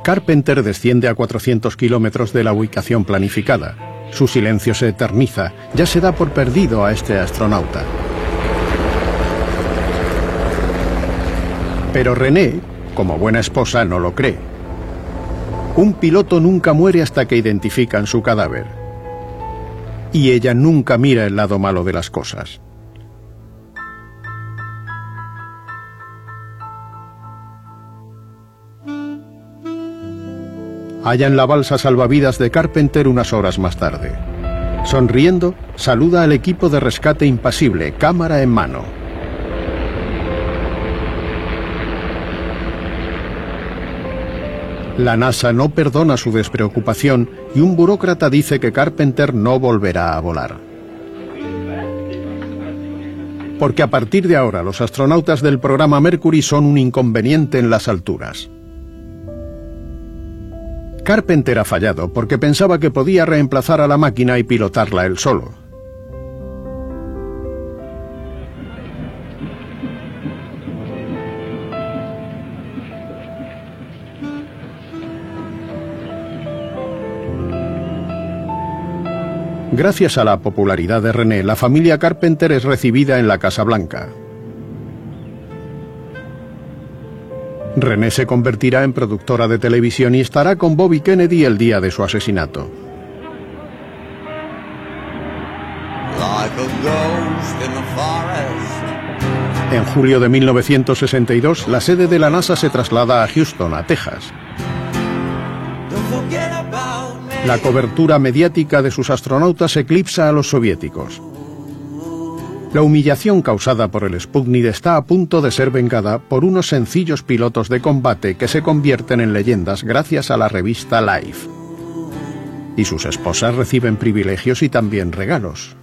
Carpenter desciende a 400 kilómetros de la ubicación planificada. Su silencio se eterniza, ya se da por perdido a este astronauta. Pero René, como buena esposa, no lo cree. Un piloto nunca muere hasta que identifican su cadáver. Y ella nunca mira el lado malo de las cosas. Hallan la balsa salvavidas de Carpenter unas horas más tarde. Sonriendo, saluda al equipo de rescate impasible, cámara en mano. La NASA no perdona su despreocupación y un burócrata dice que Carpenter no volverá a volar. Porque a partir de ahora los astronautas del programa Mercury son un inconveniente en las alturas. Carpenter ha fallado porque pensaba que podía reemplazar a la máquina y pilotarla él solo. Gracias a la popularidad de René, la familia Carpenter es recibida en la Casa Blanca. René se convertirá en productora de televisión y estará con Bobby Kennedy el día de su asesinato. En julio de 1962, la sede de la NASA se traslada a Houston, a Texas. La cobertura mediática de sus astronautas eclipsa a los soviéticos. La humillación causada por el Sputnik está a punto de ser vengada por unos sencillos pilotos de combate que se convierten en leyendas gracias a la revista Life. Y sus esposas reciben privilegios y también regalos.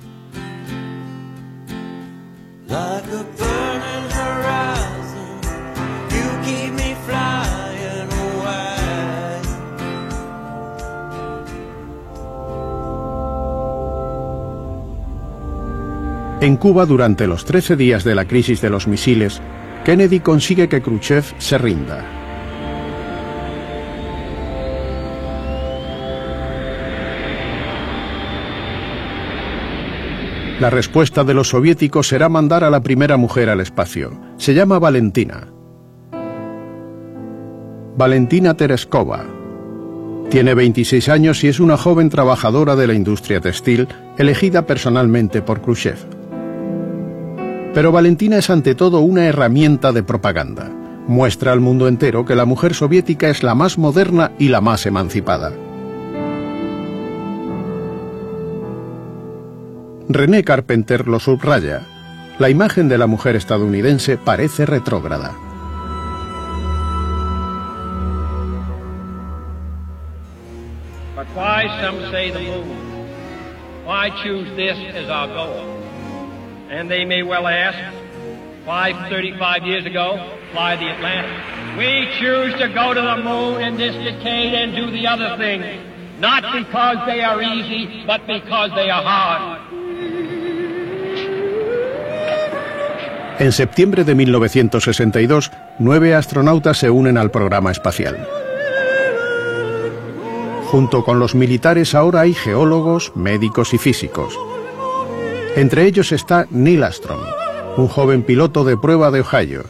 En Cuba, durante los 13 días de la crisis de los misiles, Kennedy consigue que Khrushchev se rinda. La respuesta de los soviéticos será mandar a la primera mujer al espacio. Se llama Valentina. Valentina Tereskova. Tiene 26 años y es una joven trabajadora de la industria textil, elegida personalmente por Khrushchev. Pero Valentina es ante todo una herramienta de propaganda. muestra al mundo entero que la mujer soviética es la más moderna y la más emancipada. René Carpenter lo subraya. La imagen de la mujer estadounidense parece retrógrada. And they may well ask, why 35 years ago fly the Atlantic? We choose to go to the moon in this decade and do the other things, not because they are easy, but because they are hard. En septiembre de 1962, nueve astronautas se unen al programa espacial. Junto con los militares ahora hay geólogos, médicos y físicos. Entre ellos está Neil Armstrong, un joven piloto de prueba de Ohio.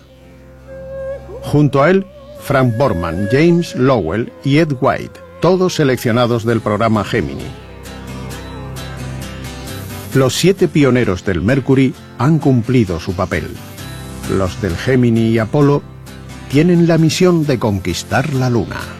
Junto a él, Frank Borman, James Lowell y Ed White, todos seleccionados del programa Gemini. Los siete pioneros del Mercury han cumplido su papel. Los del Gemini y Apolo tienen la misión de conquistar la Luna.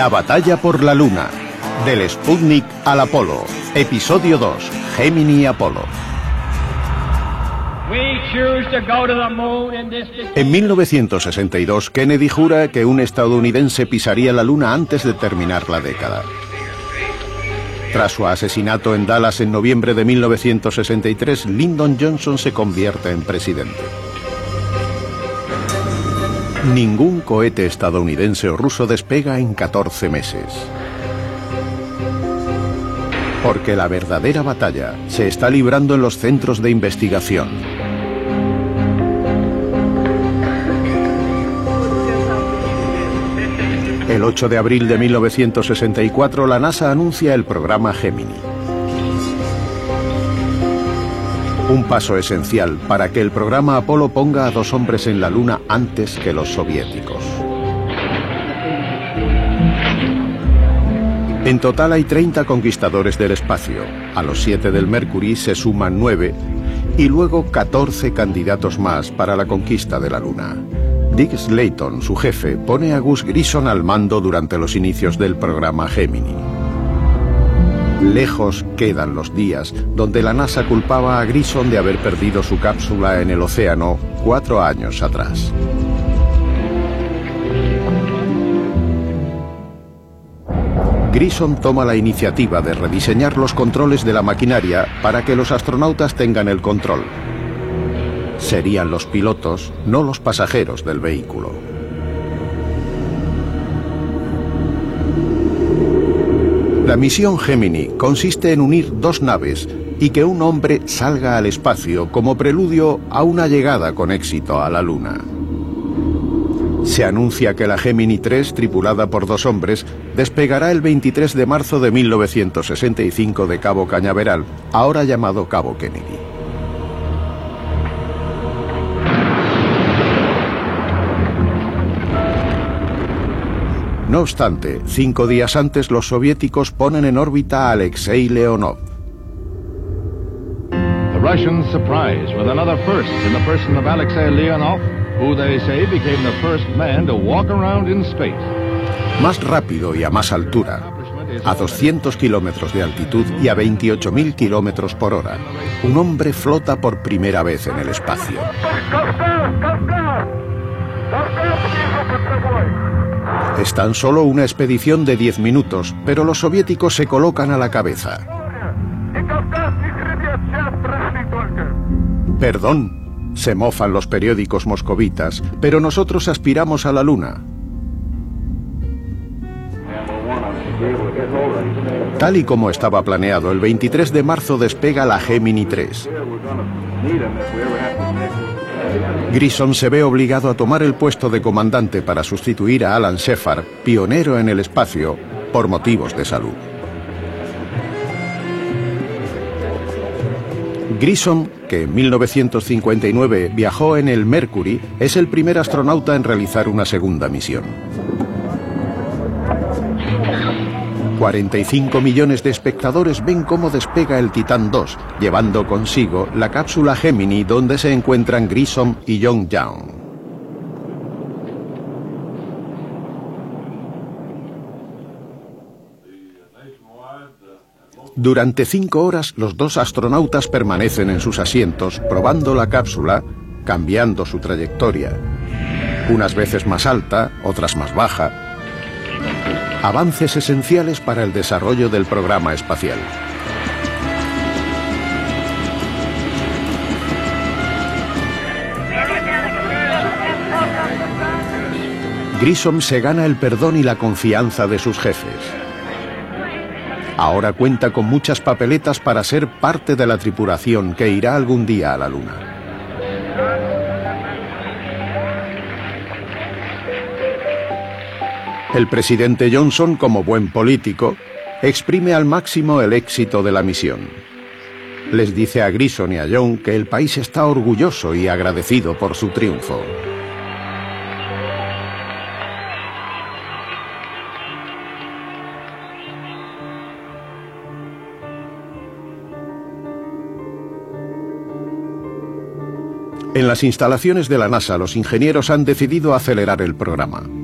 La batalla por la Luna. Del Sputnik al Apolo. Episodio 2. Gemini Apolo. En 1962, Kennedy jura que un estadounidense pisaría la Luna antes de terminar la década. Tras su asesinato en Dallas en noviembre de 1963, Lyndon Johnson se convierte en presidente. Ningún cohete estadounidense o ruso despega en 14 meses. Porque la verdadera batalla se está librando en los centros de investigación. El 8 de abril de 1964 la NASA anuncia el programa Gemini. Un paso esencial para que el programa Apolo ponga a dos hombres en la Luna antes que los soviéticos. En total hay 30 conquistadores del espacio. A los 7 del Mercury se suman 9 y luego 14 candidatos más para la conquista de la Luna. Dick Slayton, su jefe, pone a Gus Grissom al mando durante los inicios del programa Gemini. Lejos quedan los días donde la NASA culpaba a Grissom de haber perdido su cápsula en el océano cuatro años atrás. Grissom toma la iniciativa de rediseñar los controles de la maquinaria para que los astronautas tengan el control. Serían los pilotos, no los pasajeros del vehículo. La misión Gemini consiste en unir dos naves y que un hombre salga al espacio como preludio a una llegada con éxito a la Luna. Se anuncia que la Gemini 3, tripulada por dos hombres, despegará el 23 de marzo de 1965 de Cabo Cañaveral, ahora llamado Cabo Kennedy. No obstante, cinco días antes los soviéticos ponen en órbita a Alexei Leonov. The Russians surprised with another first in the person of Alexei Leonov, who they say became the first man to walk around in space. Más rápido y a más altura, a 200 kilómetros de altitud y a 28.000 kilómetros por hora, un hombre flota por primera vez en el espacio. Es tan solo una expedición de 10 minutos, pero los soviéticos se colocan a la cabeza. Perdón, se mofan los periódicos moscovitas, pero nosotros aspiramos a la Luna. Tal y como estaba planeado, el 23 de marzo despega la Gemini 3. Grissom se ve obligado a tomar el puesto de comandante para sustituir a Alan Shepard, pionero en el espacio, por motivos de salud. Grissom, que en 1959 viajó en el Mercury, es el primer astronauta en realizar una segunda misión. 45 millones de espectadores ven cómo despega el Titan 2, llevando consigo la cápsula Gemini donde se encuentran Grissom y Young Young. Durante cinco horas los dos astronautas permanecen en sus asientos probando la cápsula, cambiando su trayectoria. Unas veces más alta, otras más baja, avances esenciales para el desarrollo del programa espacial. Grissom se gana el perdón y la confianza de sus jefes. Ahora cuenta con muchas papeletas para ser parte de la tripulación que irá algún día a la Luna. El presidente Johnson, como buen político, exprime al máximo el éxito de la misión. Les dice a Grison y a John que el país está orgulloso y agradecido por su triunfo. En las instalaciones de la NASA los ingenieros han decidido acelerar el programa.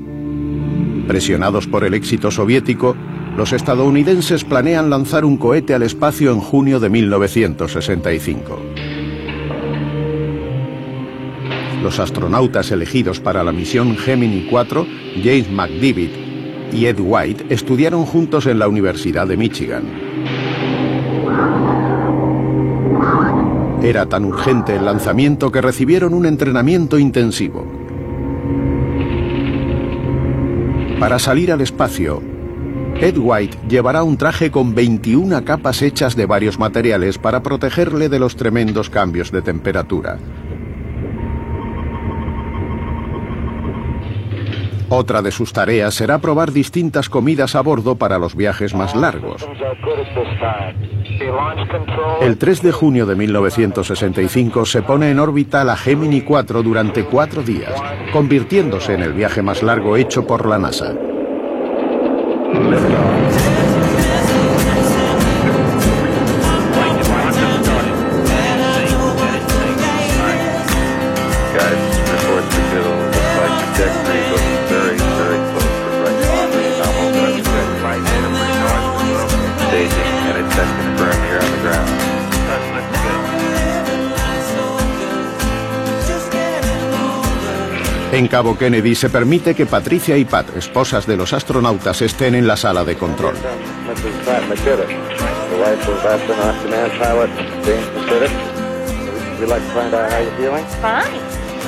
Presionados por el éxito soviético, los estadounidenses planean lanzar un cohete al espacio en junio de 1965. Los astronautas elegidos para la misión Gemini 4, James McDivitt y Ed White, estudiaron juntos en la Universidad de Michigan. Era tan urgente el lanzamiento que recibieron un entrenamiento intensivo. Para salir al espacio, Ed White llevará un traje con 21 capas hechas de varios materiales para protegerle de los tremendos cambios de temperatura. Otra de sus tareas será probar distintas comidas a bordo para los viajes más largos. El 3 de junio de 1965 se pone en órbita la Gemini 4 durante cuatro días, convirtiéndose en el viaje más largo hecho por la NASA. En Cabo Kennedy se permite que Patricia y Pat, esposas de los astronautas, estén en la sala de control.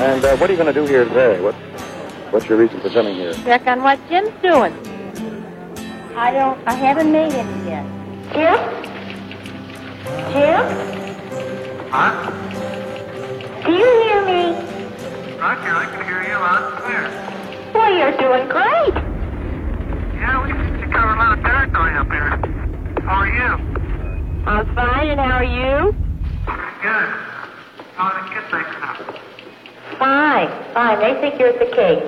And uh, what are you going to do here today? What, what's your reason for coming here? Check on what Jim's doing. I don't, I haven't made any yet. Jim? Jim? Huh? Do you hear me? Roger, I can hear you and clear. Well, you're doing great. Yeah, we seem to cover a lot of territory up here. How are you? I'm fine, and how are you? Good. How are the kids making up? Fine, fine. They think you're the king.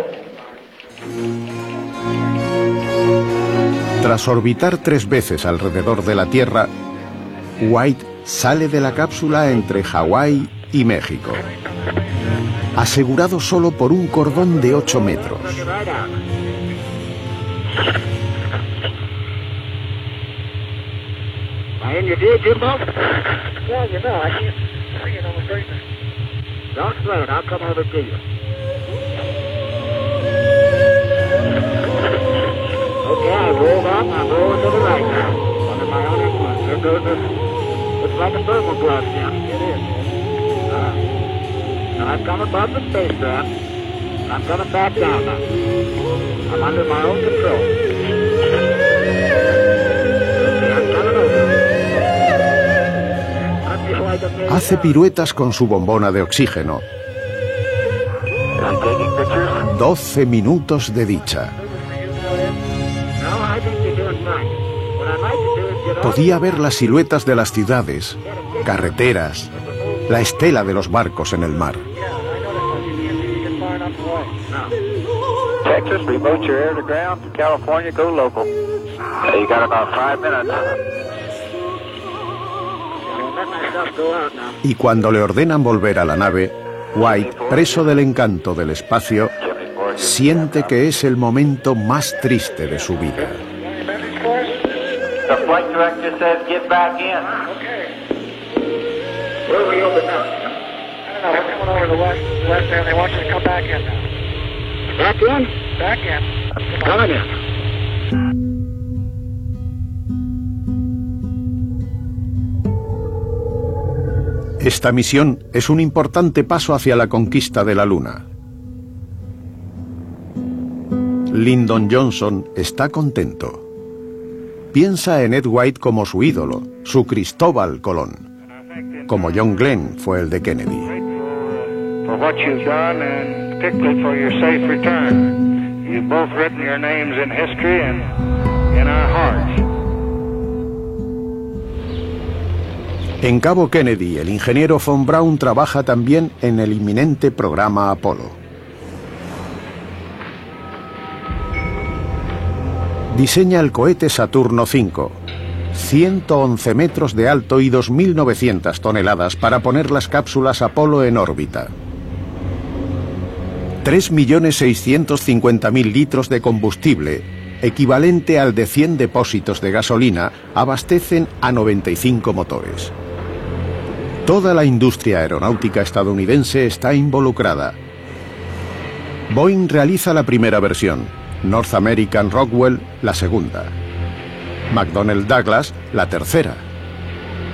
Tras orbitar tres veces alrededor de la Tierra, White sale de la cápsula entre Hawái y México, asegurado solo por un cordón de 8 metros. I've come above the spacecraft. I'm to back down now. I'm under my own control. Hace piruetas con su bombona de oxígeno. 12 minutos de dicha. Podía ver las siluetas de las ciudades, carreteras, la estela de los barcos en el mar. Texas, remote your air to ground. California, go local. You got about five minutes. Y cuando le ordenan volver a la nave, White, preso del encanto del espacio, siente que es el momento más triste de su vida. The flight director says get back in. Where are we open now? I don't know. We're coming over the west, west end. They want you to come back in now. Back in? Back in. Come on in. Esta misión es un importante paso hacia la conquista de la Luna. Lyndon Johnson está contento. Piensa en Ed White como su ídolo, su Cristóbal Colón, como John Glenn fue el de Kennedy. En Cabo Kennedy, el ingeniero von Braun trabaja también en el inminente programa Apolo. Diseña el cohete Saturno V, 111 metros de alto y 2.900 toneladas para poner las cápsulas Apolo en órbita. 3.650.000 litros de combustible, equivalente al de 100 depósitos de gasolina, abastecen a 95 motores. Toda la industria aeronáutica estadounidense está involucrada. Boeing realiza la primera versión, North American Rockwell la segunda, McDonnell Douglas la tercera.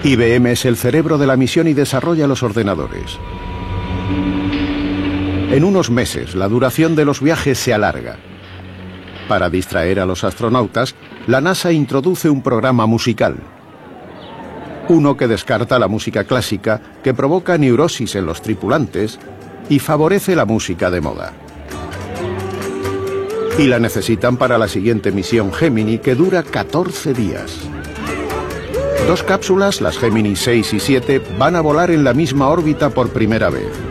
IBM es el cerebro de la misión y desarrolla los ordenadores. En unos meses la duración de los viajes se alarga. Para distraer a los astronautas, la NASA introduce un programa musical. Uno que descarta la música clásica, que provoca neurosis en los tripulantes y favorece la música de moda. Y la necesitan para la siguiente misión Gemini, que dura 14 días. Dos cápsulas, las Gemini 6 y 7, van a volar en la misma órbita por primera vez.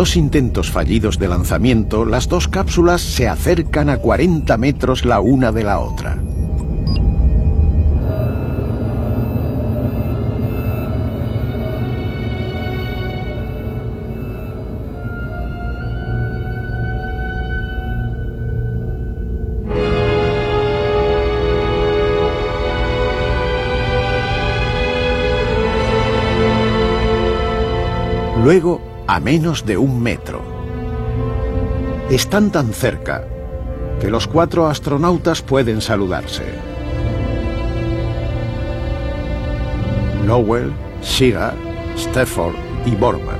Dos intentos fallidos de lanzamiento, las dos cápsulas se acercan a 40 metros la una de la otra. Luego, a menos de un metro. Están tan cerca que los cuatro astronautas pueden saludarse. Lowell, Shiga, Stafford y Borman.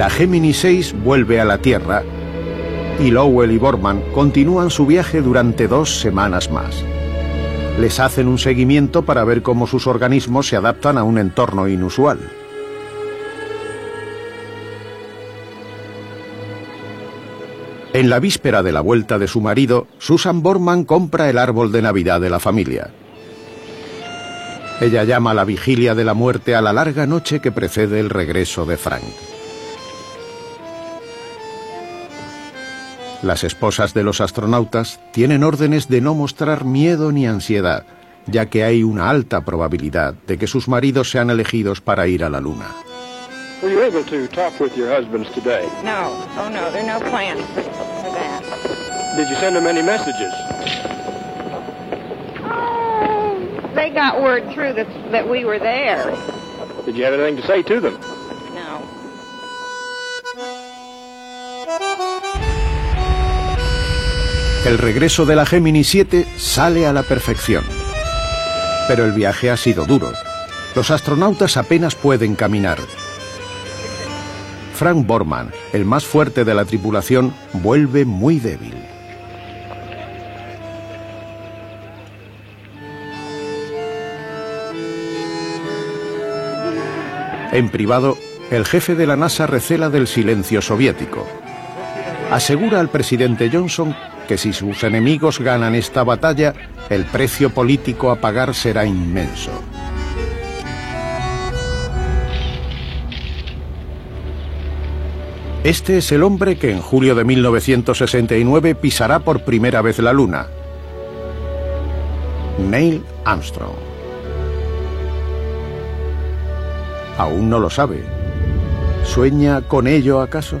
La Gemini 6 vuelve a la Tierra y Lowell y Borman continúan su viaje durante dos semanas más. Les hacen un seguimiento para ver cómo sus organismos se adaptan a un entorno inusual. En la víspera de la vuelta de su marido, Susan Borman compra el árbol de Navidad de la familia. Ella llama la vigilia de la muerte a la larga noche que precede el regreso de Frank. Las esposas de los astronautas tienen órdenes de no mostrar miedo ni ansiedad, ya que hay una alta probabilidad de que sus maridos sean elegidos para ir a la Luna. Were you able to talk with your husbands today? No. Oh, no. There are no plans for, for that. Did you send them any messages? Oh, they got word through that, that we were there. Did you have anything to say to them? El regreso de la Gemini 7 sale a la perfección. Pero el viaje ha sido duro. Los astronautas apenas pueden caminar. Frank Borman, el más fuerte de la tripulación, vuelve muy débil. En privado, el jefe de la NASA recela del silencio soviético. Asegura al presidente Johnson que si sus enemigos ganan esta batalla, el precio político a pagar será inmenso. Este es el hombre que en julio de 1969 pisará por primera vez la Luna. Neil Armstrong. Aún no lo sabe. ¿Sueña con ello acaso?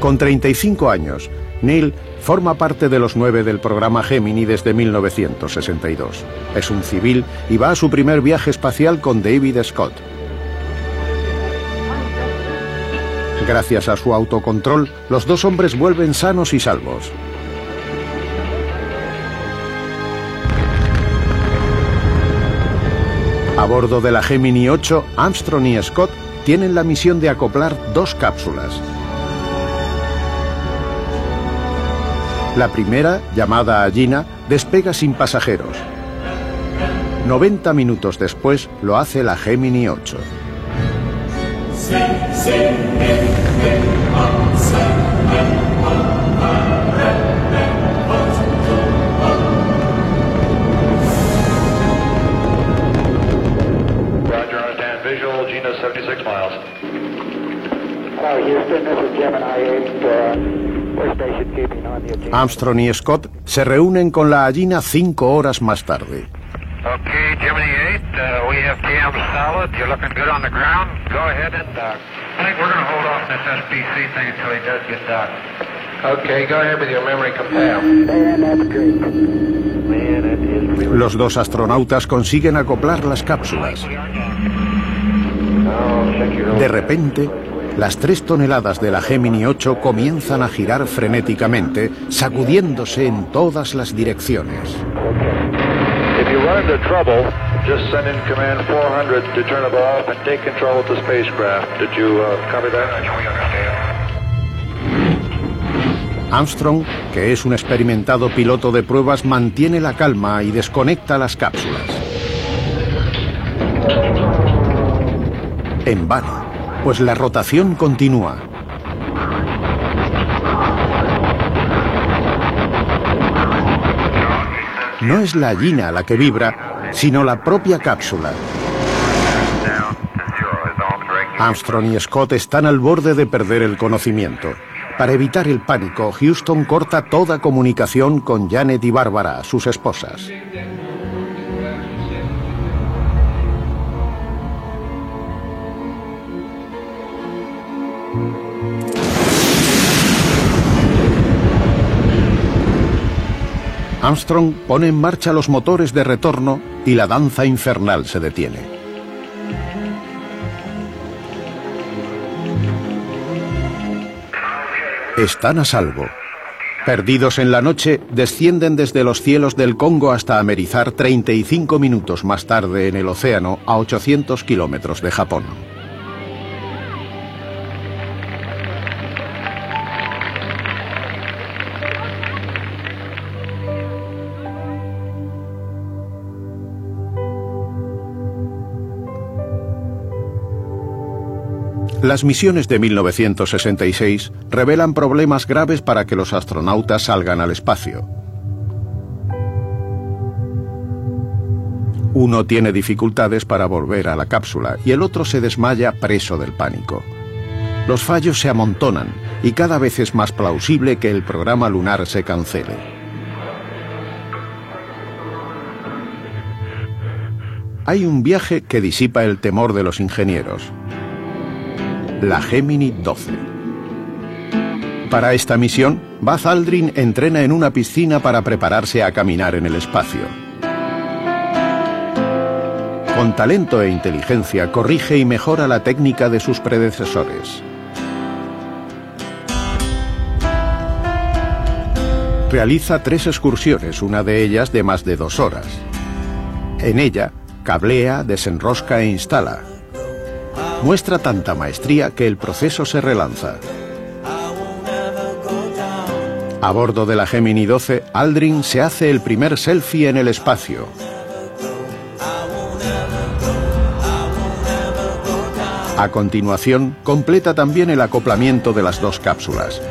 Con 35 años, Neil forma parte de los nueve del programa Gemini desde 1962. Es un civil y va a su primer viaje espacial con David Scott. Gracias a su autocontrol, los dos hombres vuelven sanos y salvos. A bordo de la Gemini 8, Armstrong y Scott tienen la misión de acoplar dos cápsulas. La primera, llamada Gina, despega sin pasajeros. 90 minutos después lo hace la Gemini 8. Roger, understand. Visual, Gina 76 miles. Houston. This is Gemini 8. Armstrong y Scott se reúnen con la Gina cinco horas más tarde. Okay, Gemini 8, we have cams solid. You're looking good on the ground. Go ahead and dock. I think we're going to hold off this SBC thing until he does get docked. Okay, go ahead with your memory compare. Man, that's great. Man, that is really... Los dos astronautas consiguen acoplar las cápsulas. De repente, las tres toneladas de la Gemini 8 comienzan a girar frenéticamente, sacudiéndose en todas las direcciones. If you run into trouble, just send in command 400 to turn it off and take control of the spacecraft. Did you uh? Armstrong, que es un experimentado piloto de pruebas, mantiene la calma y desconecta las cápsulas. En vano, pues la rotación continúa. No es la Gina la que vibra, sino la propia cápsula. Armstrong y Scott están al borde de perder el conocimiento. Para evitar el pánico, Houston corta toda comunicación con Janet y Bárbara, sus esposas. Armstrong pone en marcha los motores de retorno y la danza infernal se detiene. Están a salvo. Perdidos en la noche, descienden desde los cielos del Congo hasta amerizar 35 minutos más tarde en el océano a 800 kilómetros de Japón. Las misiones de 1966 revelan problemas graves para que los astronautas salgan al espacio. Uno tiene dificultades para volver a la cápsula y el otro se desmaya preso del pánico. Los fallos se amontonan y cada vez es más plausible que el programa lunar se cancele. Hay un viaje que disipa el temor de los ingenieros. La Gemini 12. Para esta misión, Buzz Aldrin entrena en una piscina para prepararse a caminar en el espacio. Con talento e inteligencia corrige y mejora la técnica de sus predecesores. Realiza tres excursiones, una de ellas de más de dos horas. En ella, cablea, desenrosca e instala. Muestra tanta maestría que el proceso se relanza. A bordo de la Gemini 12, Aldrin se hace el primer selfie en el espacio. A continuación, completa también el acoplamiento de las dos cápsulas.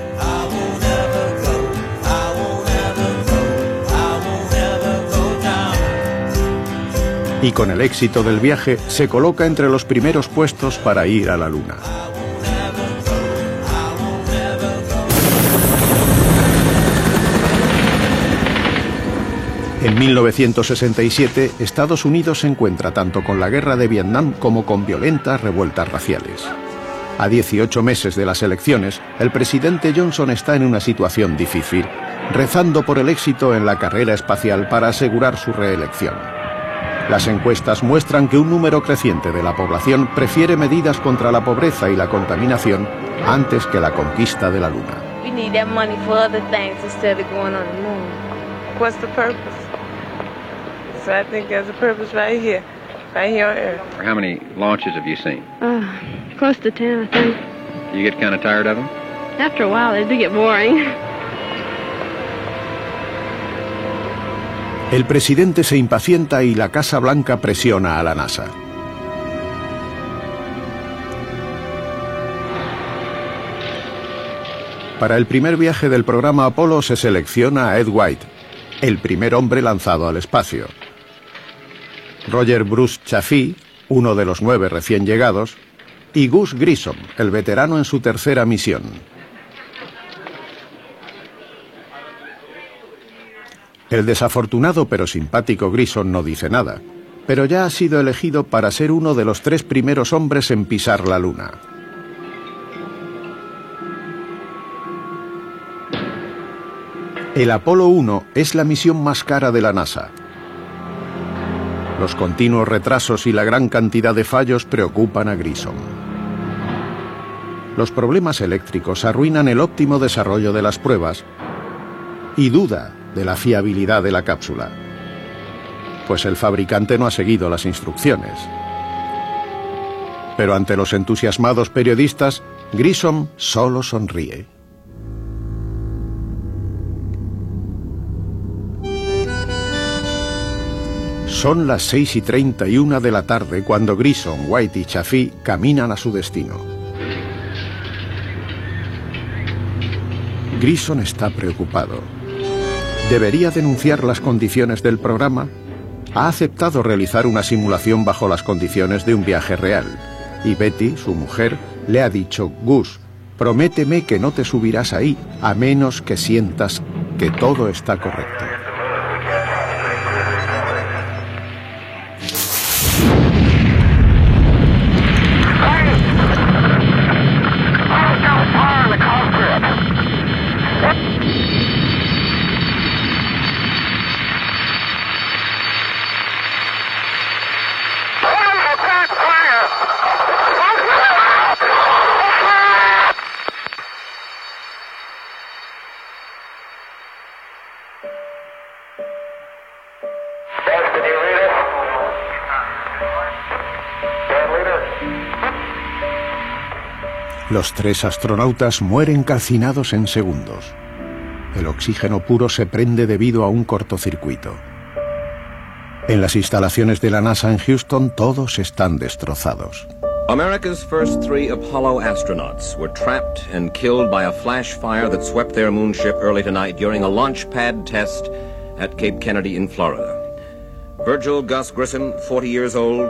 Y con el éxito del viaje, se coloca entre los primeros puestos para ir a la Luna. En 1967, Estados Unidos se encuentra tanto con la guerra de Vietnam como con violentas revueltas raciales. A 18 meses de las elecciones, el presidente Johnson está en una situación difícil, rezando por el éxito en la carrera espacial para asegurar su reelección. Las encuestas muestran que un número creciente de la población prefiere medidas contra la pobreza y la contaminación antes que la conquista de la Luna. We need that money for other things instead of going on the moon. What's the purpose? So I think there's a purpose right here, right here on Earth. How many launches have you seen? Uh, close to 10, I think. You get kind of tired of them? After a while, they do get boring. El presidente se impacienta y la Casa Blanca presiona a la NASA. Para el primer viaje del programa Apolo se selecciona a Ed White, el primer hombre lanzado al espacio. Roger Bruce Chaffee, uno de los nueve recién llegados, y Gus Grissom, el veterano en su tercera misión. El desafortunado pero simpático Grissom no dice nada, pero ya ha sido elegido para ser uno de los tres primeros hombres en pisar la Luna. El Apolo 1 es la misión más cara de la NASA. Los continuos retrasos y la gran cantidad de fallos preocupan a Grissom. Los problemas eléctricos arruinan el óptimo desarrollo de las pruebas y duda de la fiabilidad de la cápsula, pues el fabricante no ha seguido las instrucciones. Pero ante los entusiasmados periodistas, Grissom solo sonríe. Son las 6 y 31 de la tarde cuando Grissom, White y Chaffee caminan a su destino. Grissom está preocupado. ¿Debería denunciar las condiciones del programa? Ha aceptado realizar una simulación bajo las condiciones de un viaje real. Y Betty, su mujer, le ha dicho, Gus, prométeme que no te subirás ahí a menos que sientas que todo está correcto. Los tres astronautas mueren calcinados en segundos. El oxígeno puro se prende debido a un cortocircuito. En las instalaciones de la NASA en Houston todos están destrozados. America's first three Apollo astronauts were trapped and killed by a flash fire that swept their moonship early tonight during a launch pad test at Cape Kennedy in Florida. Virgil Gus Grissom, 40 years old,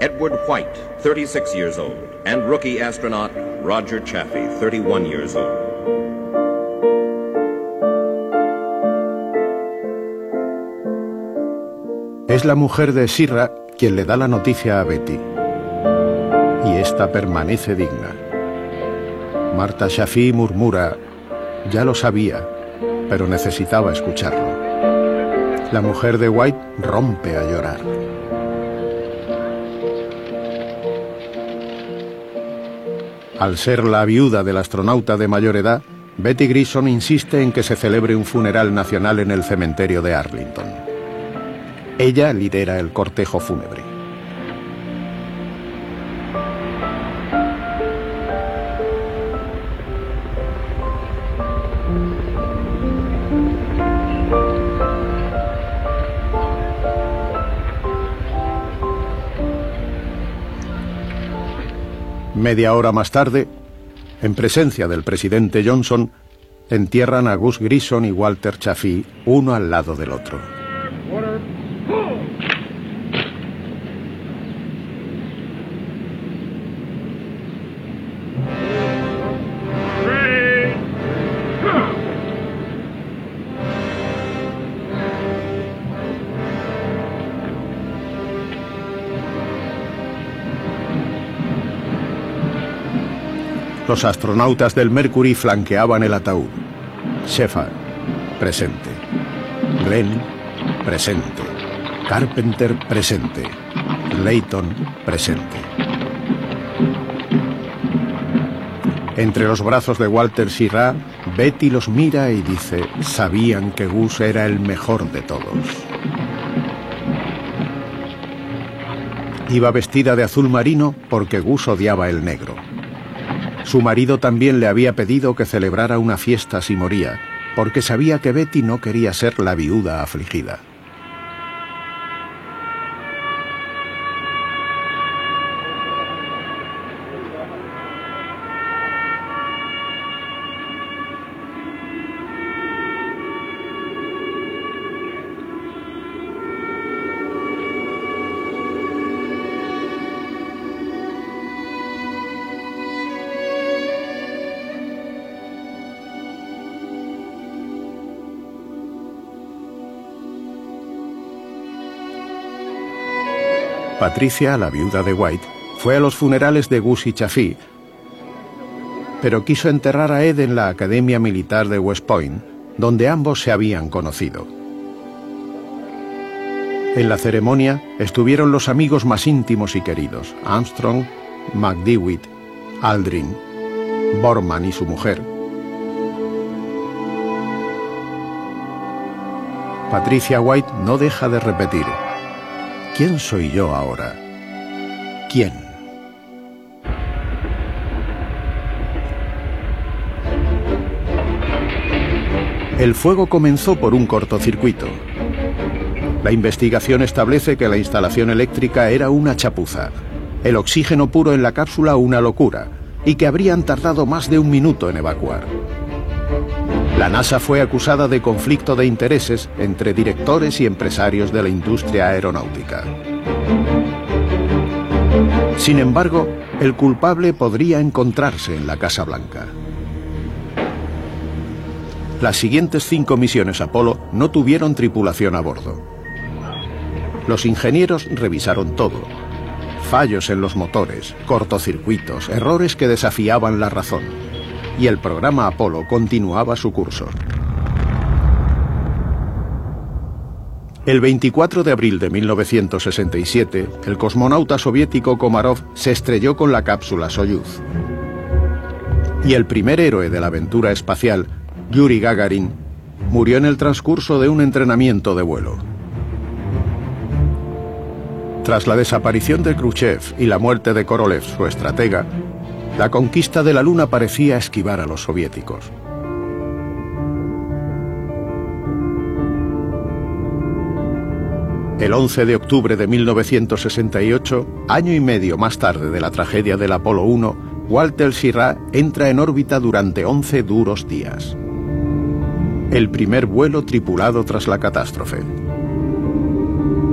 Edward White, 36 years old, and rookie astronaut Roger Chaffee, 31 years old. Es la mujer de Sirra quien le da la noticia a Betty. Y esta permanece digna. Marta Shafi murmura, ya lo sabía, pero necesitaba escucharlo. La mujer de White rompe a llorar. Al ser la viuda del astronauta de mayor edad, Betty Grissom insiste en que se celebre un funeral nacional en el cementerio de Arlington. Ella lidera el cortejo fúnebre. Media hora más tarde, en presencia del presidente Johnson, entierran a Gus Grissom y Walter Chaffee uno al lado del otro. Los astronautas del Mercury flanqueaban el ataúd. Shepard, presente. Glenn, presente. Carpenter, presente. Layton, presente. Entre los brazos de Walter Sirra, Betty los mira y dice, sabían que Gus era el mejor de todos. Iba vestida de azul marino porque Gus odiaba el negro. Su marido también le había pedido que celebrara una fiesta si moría, porque sabía que Betty no quería ser la viuda afligida. Patricia, la viuda de White, fue a los funerales de Gus y Chaffee, pero quiso enterrar a Ed en la Academia Militar de West Point, donde ambos se habían conocido. En la ceremonia estuvieron los amigos más íntimos y queridos, Armstrong, McDewitt, Aldrin, Borman y su mujer. Patricia White no deja de repetir, ¿Quién soy yo ahora? ¿Quién? El fuego comenzó por un cortocircuito. La investigación establece que la instalación eléctrica era una chapuza, el oxígeno puro en la cápsula una locura, y que habrían tardado más de un minuto en evacuar. La NASA fue acusada de conflicto de intereses entre directores y empresarios de la industria aeronáutica. Sin embargo, el culpable podría encontrarse en la Casa Blanca. Las siguientes cinco misiones Apolo no tuvieron tripulación a bordo. Los ingenieros revisaron todo. Fallos en los motores, cortocircuitos, errores que desafiaban la razón y el programa Apolo continuaba su curso. El 24 de abril de 1967, el cosmonauta soviético Komarov se estrelló con la cápsula Soyuz. Y el primer héroe de la aventura espacial, Yuri Gagarin, murió en el transcurso de un entrenamiento de vuelo. Tras la desaparición de Khrushchev y la muerte de Korolev, su estratega, la conquista de la Luna parecía esquivar a los soviéticos. El 11 de octubre de 1968, año y medio más tarde de la tragedia del Apolo 1, Walter Schirra entra en órbita durante 11 duros días. El primer vuelo tripulado tras la catástrofe.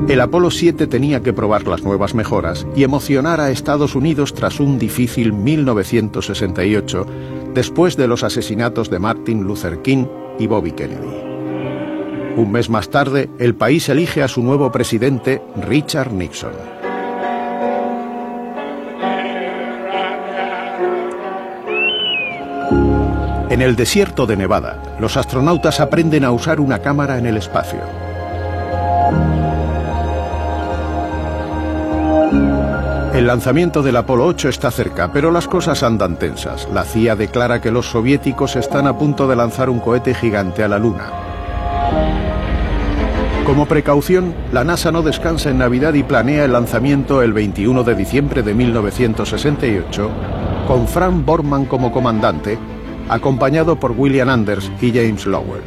El Apolo 7 tenía que probar las nuevas mejoras y emocionar a Estados Unidos tras un difícil 1968, después de los asesinatos de Martin Luther King y Bobby Kennedy. Un mes más tarde, el país elige a su nuevo presidente, Richard Nixon. En el desierto de Nevada, los astronautas aprenden a usar una cámara en el espacio. El lanzamiento del Apolo 8 está cerca, pero las cosas andan tensas. La CIA declara que los soviéticos están a punto de lanzar un cohete gigante a la Luna. Como precaución, la NASA no descansa en Navidad y planea el lanzamiento el 21 de diciembre de 1968, con Frank Borman como comandante, acompañado por William Anders y James Lowell.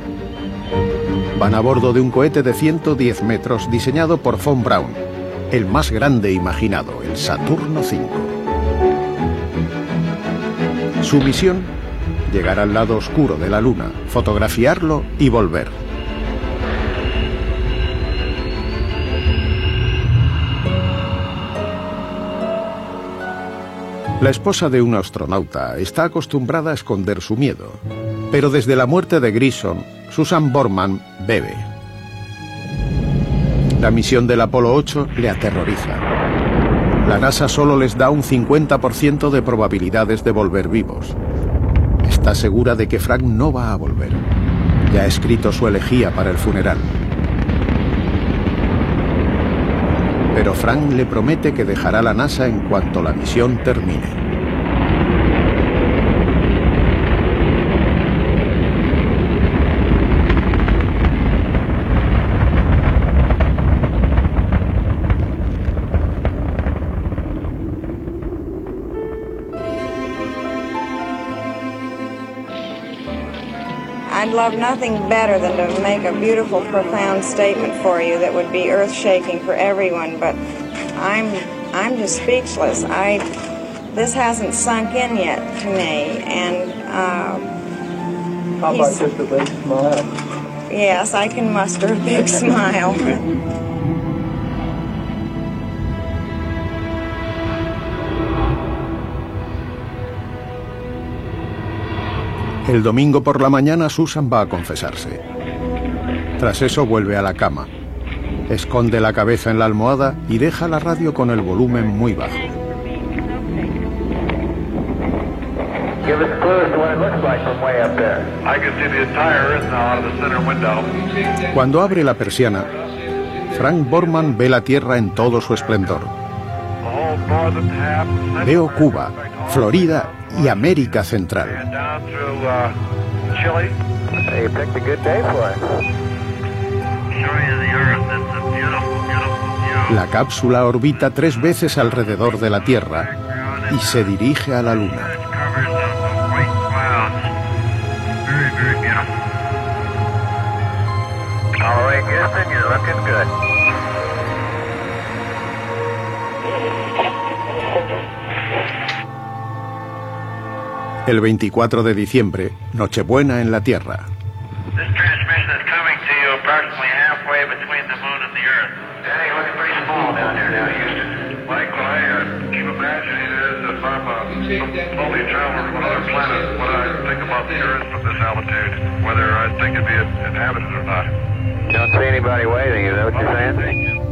Van a bordo de un cohete de 110 metros diseñado por von Braun, el más grande imaginado, el Saturno V. Su misión, llegar al lado oscuro de la Luna, fotografiarlo y volver. La esposa de un astronauta está acostumbrada a esconder su miedo, pero desde la muerte de Grissom, Susan Borman bebe. La misión del Apolo 8 le aterroriza. La NASA solo les da un 50% de probabilidades de volver vivos. Está segura de que Frank no va a volver. Ya ha escrito su elegía para el funeral. Pero Frank le promete que dejará la NASA en cuanto la misión termine. Love nothing better than to make a beautiful, profound statement for you that would be earth-shaking for everyone, but I'm I'm just speechless. I this hasn't sunk in yet to me, and uh, How about just a big smile? yes, I can muster a big smile. El domingo por la mañana Susan va a confesarse. Tras eso vuelve a la cama. Esconde la cabeza en la almohada y deja la radio con el volumen muy bajo. Cuando abre la persiana, Frank Borman ve la Tierra en todo su esplendor. Veo Cuba, Florida y América Central. uh. La cápsula orbita tres veces alrededor de la Tierra y se dirige a la Luna. All Houston, you're looking good. I think it'd be inhabited or not. You don't see anybody waving, is that what you're saying?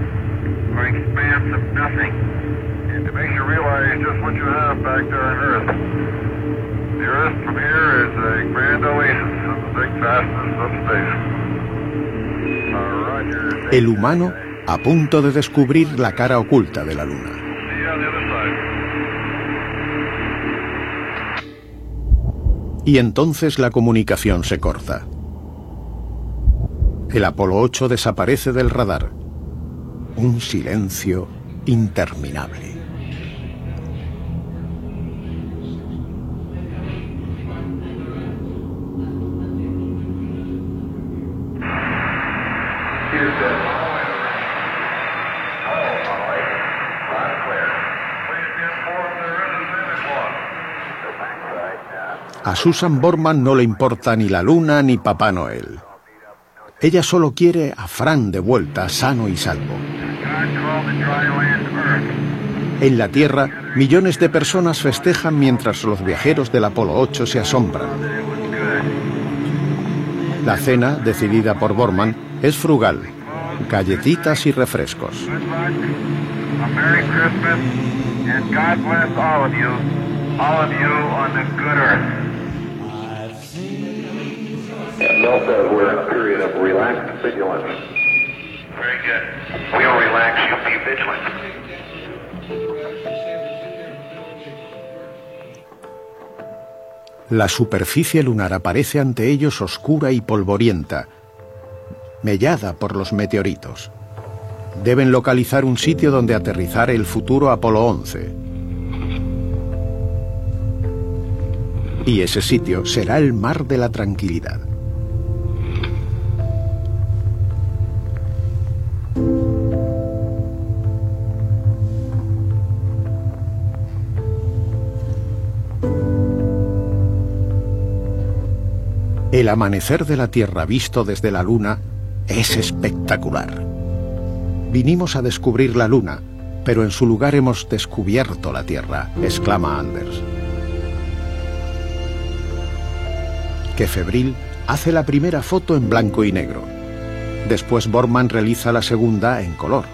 El humano a punto de descubrir la cara oculta de la Luna. Y entonces la comunicación se corta. El Apolo 8 desaparece del radar. Un silencio interminable. A Susan Borman no le importa ni la luna ni Papá Noel. Ella solo quiere a Fran de vuelta, sano y salvo. En la Tierra, millones de personas festejan mientras los viajeros del Apolo 8 se asombran. La cena, decidida por Borman, es frugal. Galletitas y refrescos. Merry we're in a period of relaxed vigilance. Very good. We'll relax you. Be vigilant. La superficie lunar aparece ante ellos oscura y polvorienta, mellada por los meteoritos. Deben localizar un sitio donde aterrizar el futuro Apolo 11. Y ese sitio será el mar de la tranquilidad. El amanecer de la Tierra visto desde la Luna es espectacular. Vinimos a descubrir la Luna, pero en su lugar hemos descubierto la Tierra, exclama Anders. Que febril hace la primera foto en blanco y negro. Después Borman realiza la segunda en color.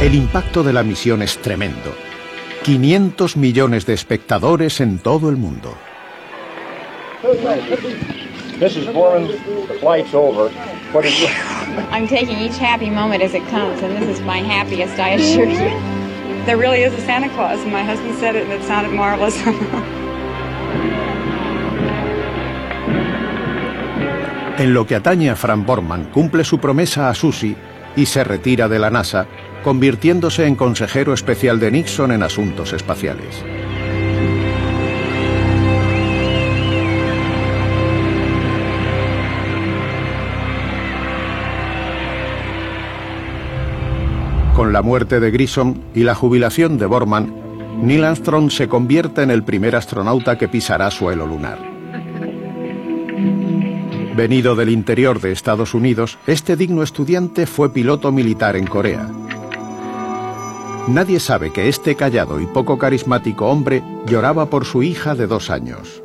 El impacto de la misión es tremendo. 500 millones de espectadores en todo el mundo. Mrs. Borman, the flight's over. What did you... I'm taking each happy moment as it comes, and this is my happiest, I assure you. There really is a Santa Claus, and my husband said it, and it sounded marvelous. En lo que atañe a Fran Borman, cumple su promesa a Susie y se retira de la NASA, convirtiéndose en consejero especial de Nixon en asuntos espaciales. Con la muerte de Grissom y la jubilación de Borman, Neil Armstrong se convierte en el primer astronauta que pisará suelo lunar. Venido del interior de Estados Unidos, este digno estudiante fue piloto militar en Corea. Nadie sabe que este callado y poco carismático hombre lloraba por su hija de dos años.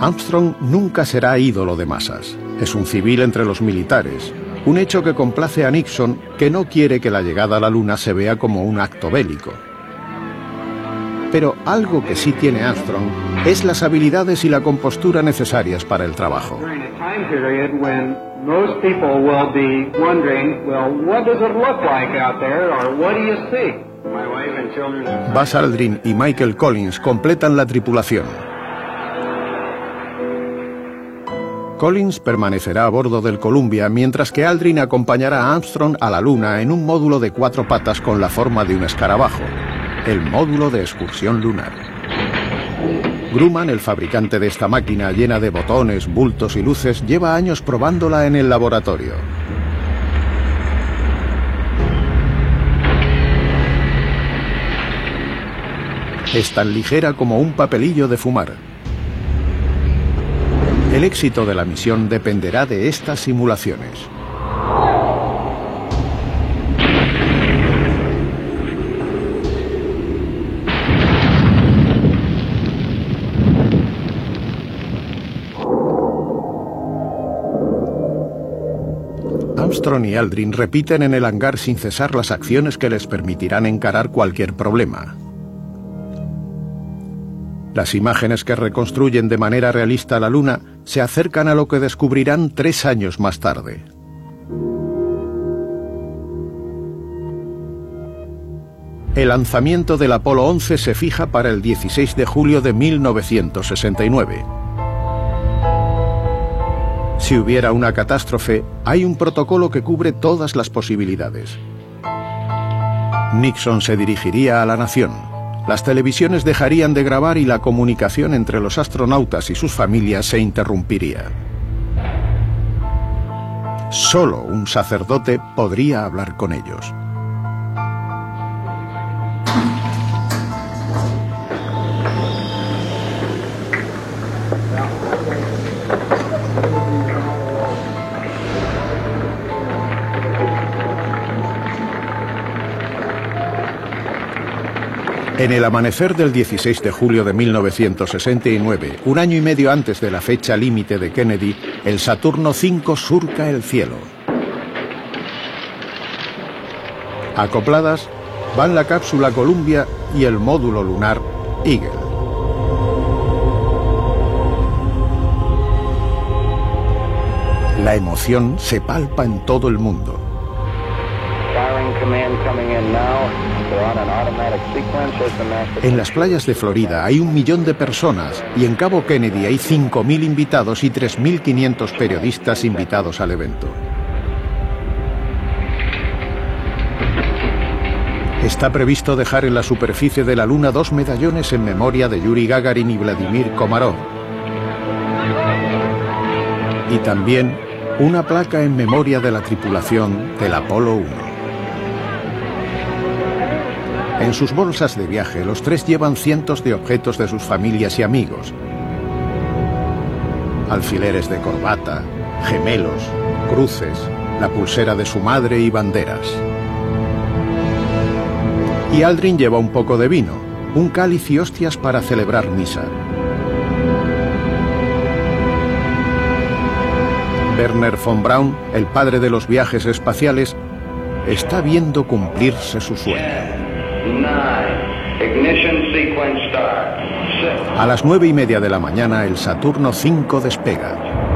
Armstrong nunca será ídolo de masas. Es un civil entre los militares, un hecho que complace a Nixon, que no quiere que la llegada a la Luna se vea como un acto bélico. Pero algo que sí tiene Armstrong es las habilidades y la compostura necesarias para el trabajo. Buzz Aldrin y Michael Collins completan la tripulación. Collins permanecerá a bordo del Columbia mientras que Aldrin acompañará a Armstrong a la Luna en un módulo de cuatro patas con la forma de un escarabajo, el módulo de excursión lunar. Grumman, el fabricante de esta máquina llena de botones, bultos y luces, lleva años probándola en el laboratorio. Es tan ligera como un papelillo de fumar. El éxito de la misión dependerá de estas simulaciones. Armstrong y Aldrin repiten en el hangar sin cesar las acciones que les permitirán encarar cualquier problema. Las imágenes que reconstruyen de manera realista la Luna se acercan a lo que descubrirán tres años más tarde. El lanzamiento del Apolo 11 se fija para el 16 de julio de 1969. Si hubiera una catástrofe, hay un protocolo que cubre todas las posibilidades. Nixon se dirigiría a la nación. Las televisiones dejarían de grabar y la comunicación entre los astronautas y sus familias se interrumpiría. Solo un sacerdote podría hablar con ellos. En el amanecer del 16 de julio de 1969, un año y medio antes de la fecha límite de Kennedy, el Saturno V surca el cielo. Acopladas van la cápsula Columbia y el módulo lunar Eagle. La emoción se palpa en todo el mundo. En las playas de Florida hay un millón de personas y en Cabo Kennedy hay 5.000 invitados y 3.500 periodistas invitados al evento. Está previsto dejar en la superficie de la Luna dos medallones en memoria de Yuri Gagarin y Vladimir Komarov. Y también una placa en memoria de la tripulación del Apolo 1. En sus bolsas de viaje, los tres llevan cientos de objetos de sus familias y amigos. Alfileres de corbata, gemelos, cruces, la pulsera de su madre y banderas. Y Aldrin lleva un poco de vino, un cáliz y hostias para celebrar misa. Werner von Braun, el padre de los viajes espaciales, está viendo cumplirse su sueño. A las nueve y media de la mañana, el Saturno V despega.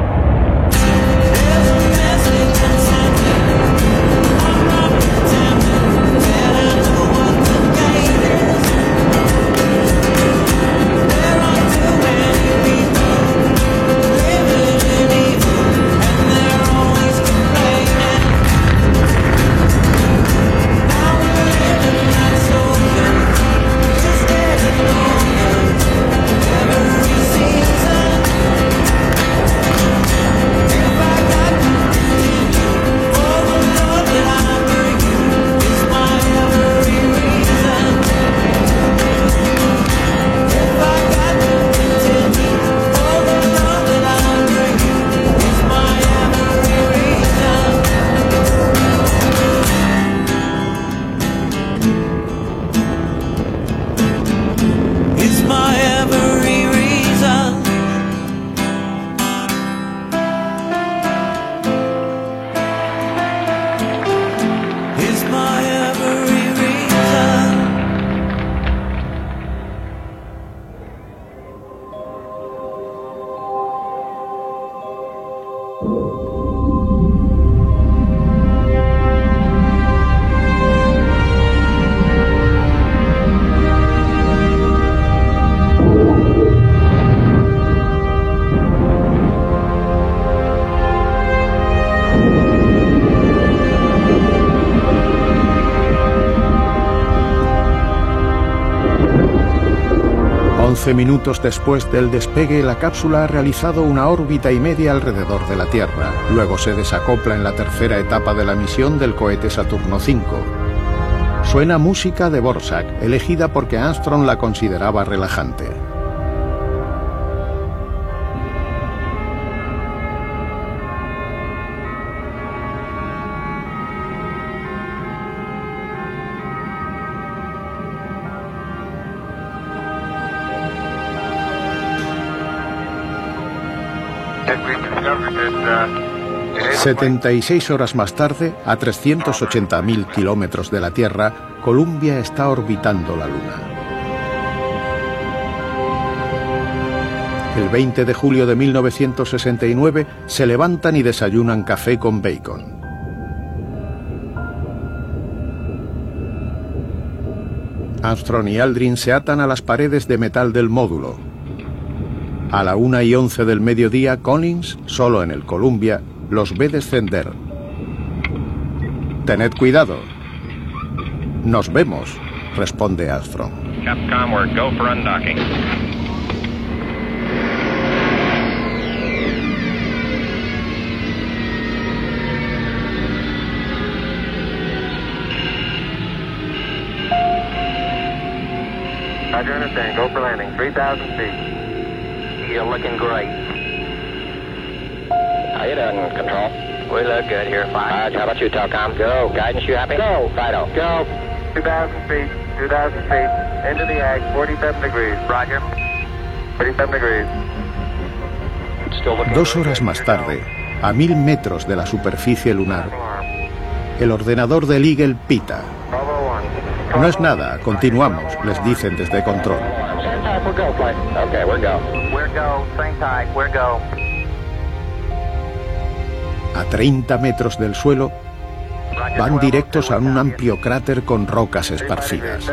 Minutos después del despegue, la cápsula ha realizado una órbita y media alrededor de la Tierra. Luego se desacopla en la tercera etapa de la misión del cohete Saturno V. Suena música de Borsak, elegida porque Armstrong la consideraba relajante. 76 horas más tarde, a 380.000 kilómetros de la Tierra, Columbia está orbitando la Luna. El 20 de julio de 1969 se levantan y desayunan café con bacon. Armstrong y Aldrin se atan a las paredes de metal del módulo. A la una y once del mediodía, Collins, solo en el Columbia, los ve descender. Tened cuidado. Nos vemos, responde Armstrong. Capcom, we're go for undocking. Roger, understand. Go for landing. 3,000 feet. You're looking great. How you doing, Control? We look good here, fine. how about you, Telcom? Go. Guidance, you happy? Go. Fido. Go. 2,000 feet. 2,000 feet. Into the ag. 47 degrees. Roger. 47 degrees. Dos horas más tarde, a mil metros de la superficie lunar, el ordenador del Eagle pita. No es nada, continuamos, les dicen desde control. A 30 metros del suelo, van directos a un amplio cráter con rocas esparcidas.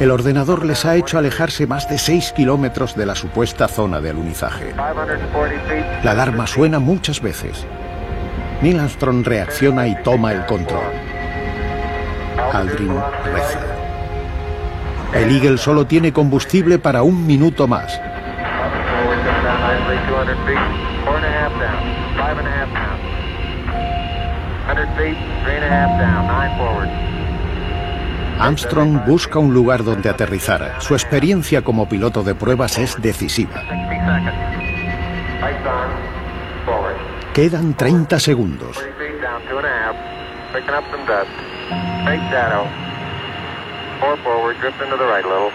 El ordenador les ha hecho alejarse más de 6 kilómetros de la supuesta zona de alunizaje. La alarma suena muchas veces. Neil Armstrong reacciona y toma el control. Aldrin reza. El Eagle solo tiene combustible para un minuto más. Forward, come down nicely. 200 feet. Four and a half down. Five and a half down. 100 feet. Three and a half down. Nine forward. Armstrong busca un lugar donde aterrizar. Su experiencia como piloto de pruebas es decisiva. 60 seconds. Lights on. Forward. Quedan 30 segundos. 40 feet down. Two and a half. Picking up some dust. Straight shadow. Four forward. Drift into the right a little.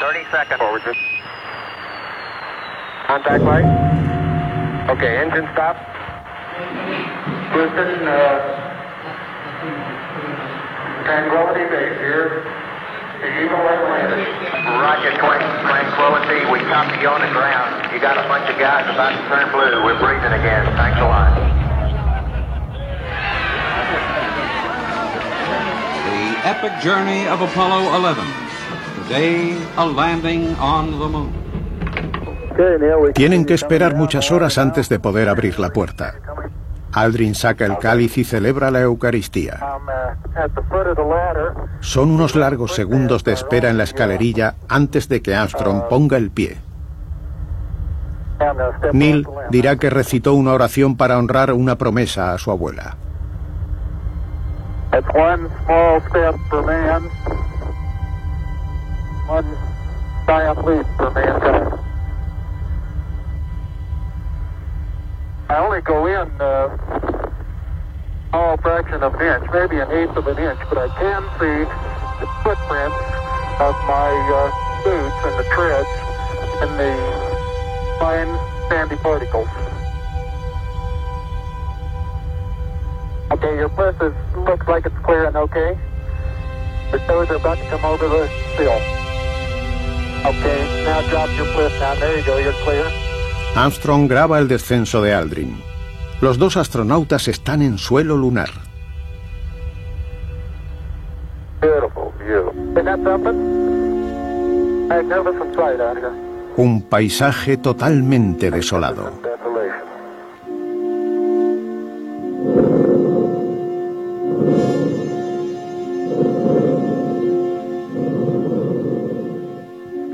30 seconds. Forward. Drift. Contact light. Okay, engine stop. Houston, uh, Tranquility Base here. The Eagle has landed. Roger, Tran- Tranquility. We copy you on the ground. You got a bunch of guys about to turn blue. We're breathing again. Thanks a lot. The epic journey of Apollo 11. Today, a landing on the moon. Tienen que esperar muchas horas antes de poder abrir la puerta. Aldrin saca el cáliz y celebra la Eucaristía. Son unos largos segundos de espera en la escalerilla antes de que Armstrong ponga el pie. Neil dirá que recitó una oración para honrar una promesa a su abuela. Small fraction of an inch, maybe an eighth of an inch, but I can see the footprints of my uh, boots and the treads and the fine sandy particles. Okay, your press is, looks like it's clearing okay. The toes are about to come over the sill. Okay, now drop your flip down. There you go, you're clear. Armstrong graba el descenso de Aldrin. Los dos astronautas están en suelo lunar. Un paisaje totalmente desolado. Desolation.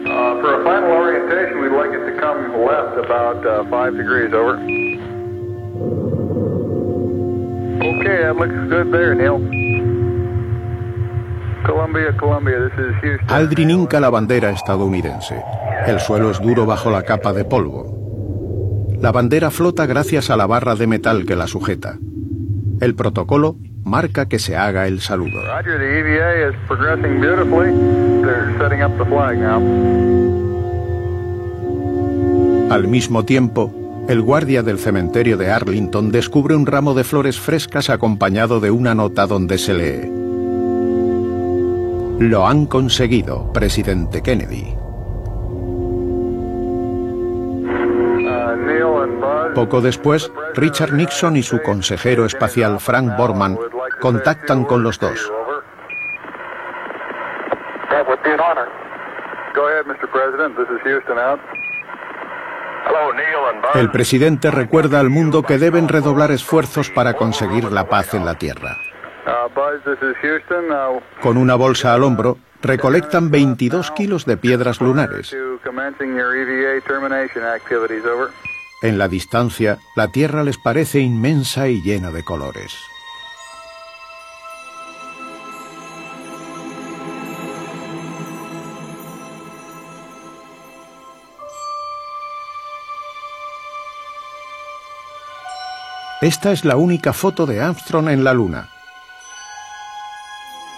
Uh, for a final orientation, we'd like it to come left about uh, five degrees over. Aldrin hinca la bandera estadounidense. El suelo es duro bajo la capa de polvo. La bandera flota gracias a la barra de metal que la sujeta. El protocolo marca que se haga el saludo. Now. Al mismo tiempo, el guardia del cementerio de Arlington descubre un ramo de flores frescas acompañado de una nota donde se lee. Lo han conseguido, presidente Kennedy. Poco después, Richard Nixon y su consejero espacial Frank Borman contactan con los dos. El presidente recuerda al mundo que deben redoblar esfuerzos para conseguir la paz en la Tierra. Con una bolsa al hombro, recolectan 22 kilos de piedras lunares. En la distancia, la Tierra les parece inmensa y llena de colores. Esta es la única foto de Armstrong en la Luna,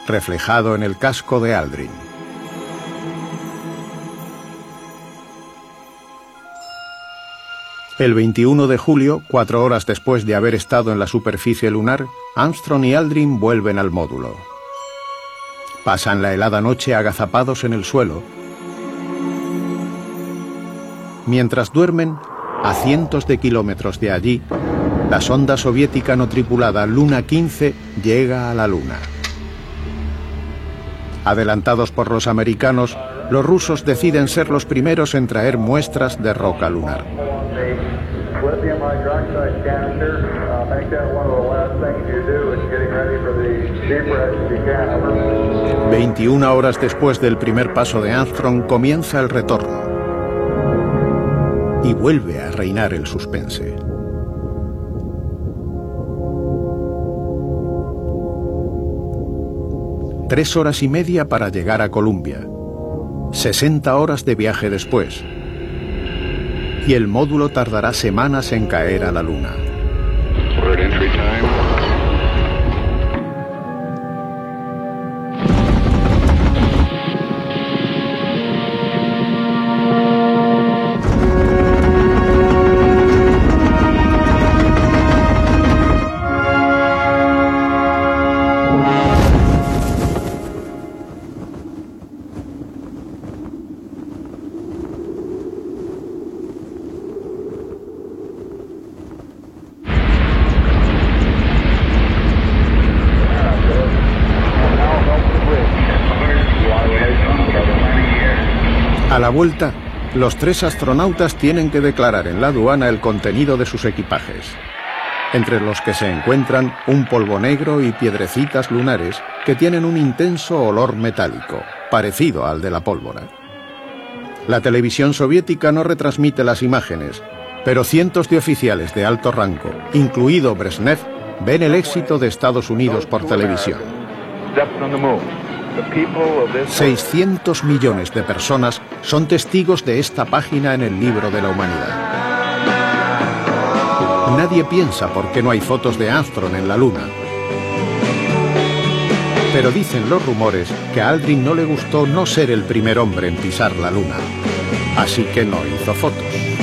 reflejado en el casco de Aldrin. El 21 de julio, cuatro horas después de haber estado en la superficie lunar, Armstrong y Aldrin vuelven al módulo. Pasan la helada noche agazapados en el suelo. Mientras duermen, a cientos de kilómetros de allí, la sonda soviética no tripulada Luna 15 llega a la Luna. Adelantados por los americanos, los rusos deciden ser los primeros en traer muestras de roca lunar. 21 horas después del primer paso de Armstrong comienza el retorno y vuelve a reinar el suspense. Tres horas y media para llegar a Columbia. 60 horas de viaje después. Y el módulo tardará semanas en caer a la Luna. Vuelta, los tres astronautas tienen que declarar en la aduana el contenido de sus equipajes, entre los que se encuentran un polvo negro y piedrecitas lunares que tienen un intenso olor metálico, parecido al de la pólvora. La televisión soviética no retransmite las imágenes, pero cientos de oficiales de alto rango, incluido Brezhnev, ven el éxito de Estados Unidos por televisión. 600 millones de personas son testigos de esta página en el libro de la humanidad. Nadie piensa por qué no hay fotos de Armstrong en la Luna. Pero dicen los rumores que a Aldrin no le gustó no ser el primer hombre en pisar la Luna. Así que no hizo fotos.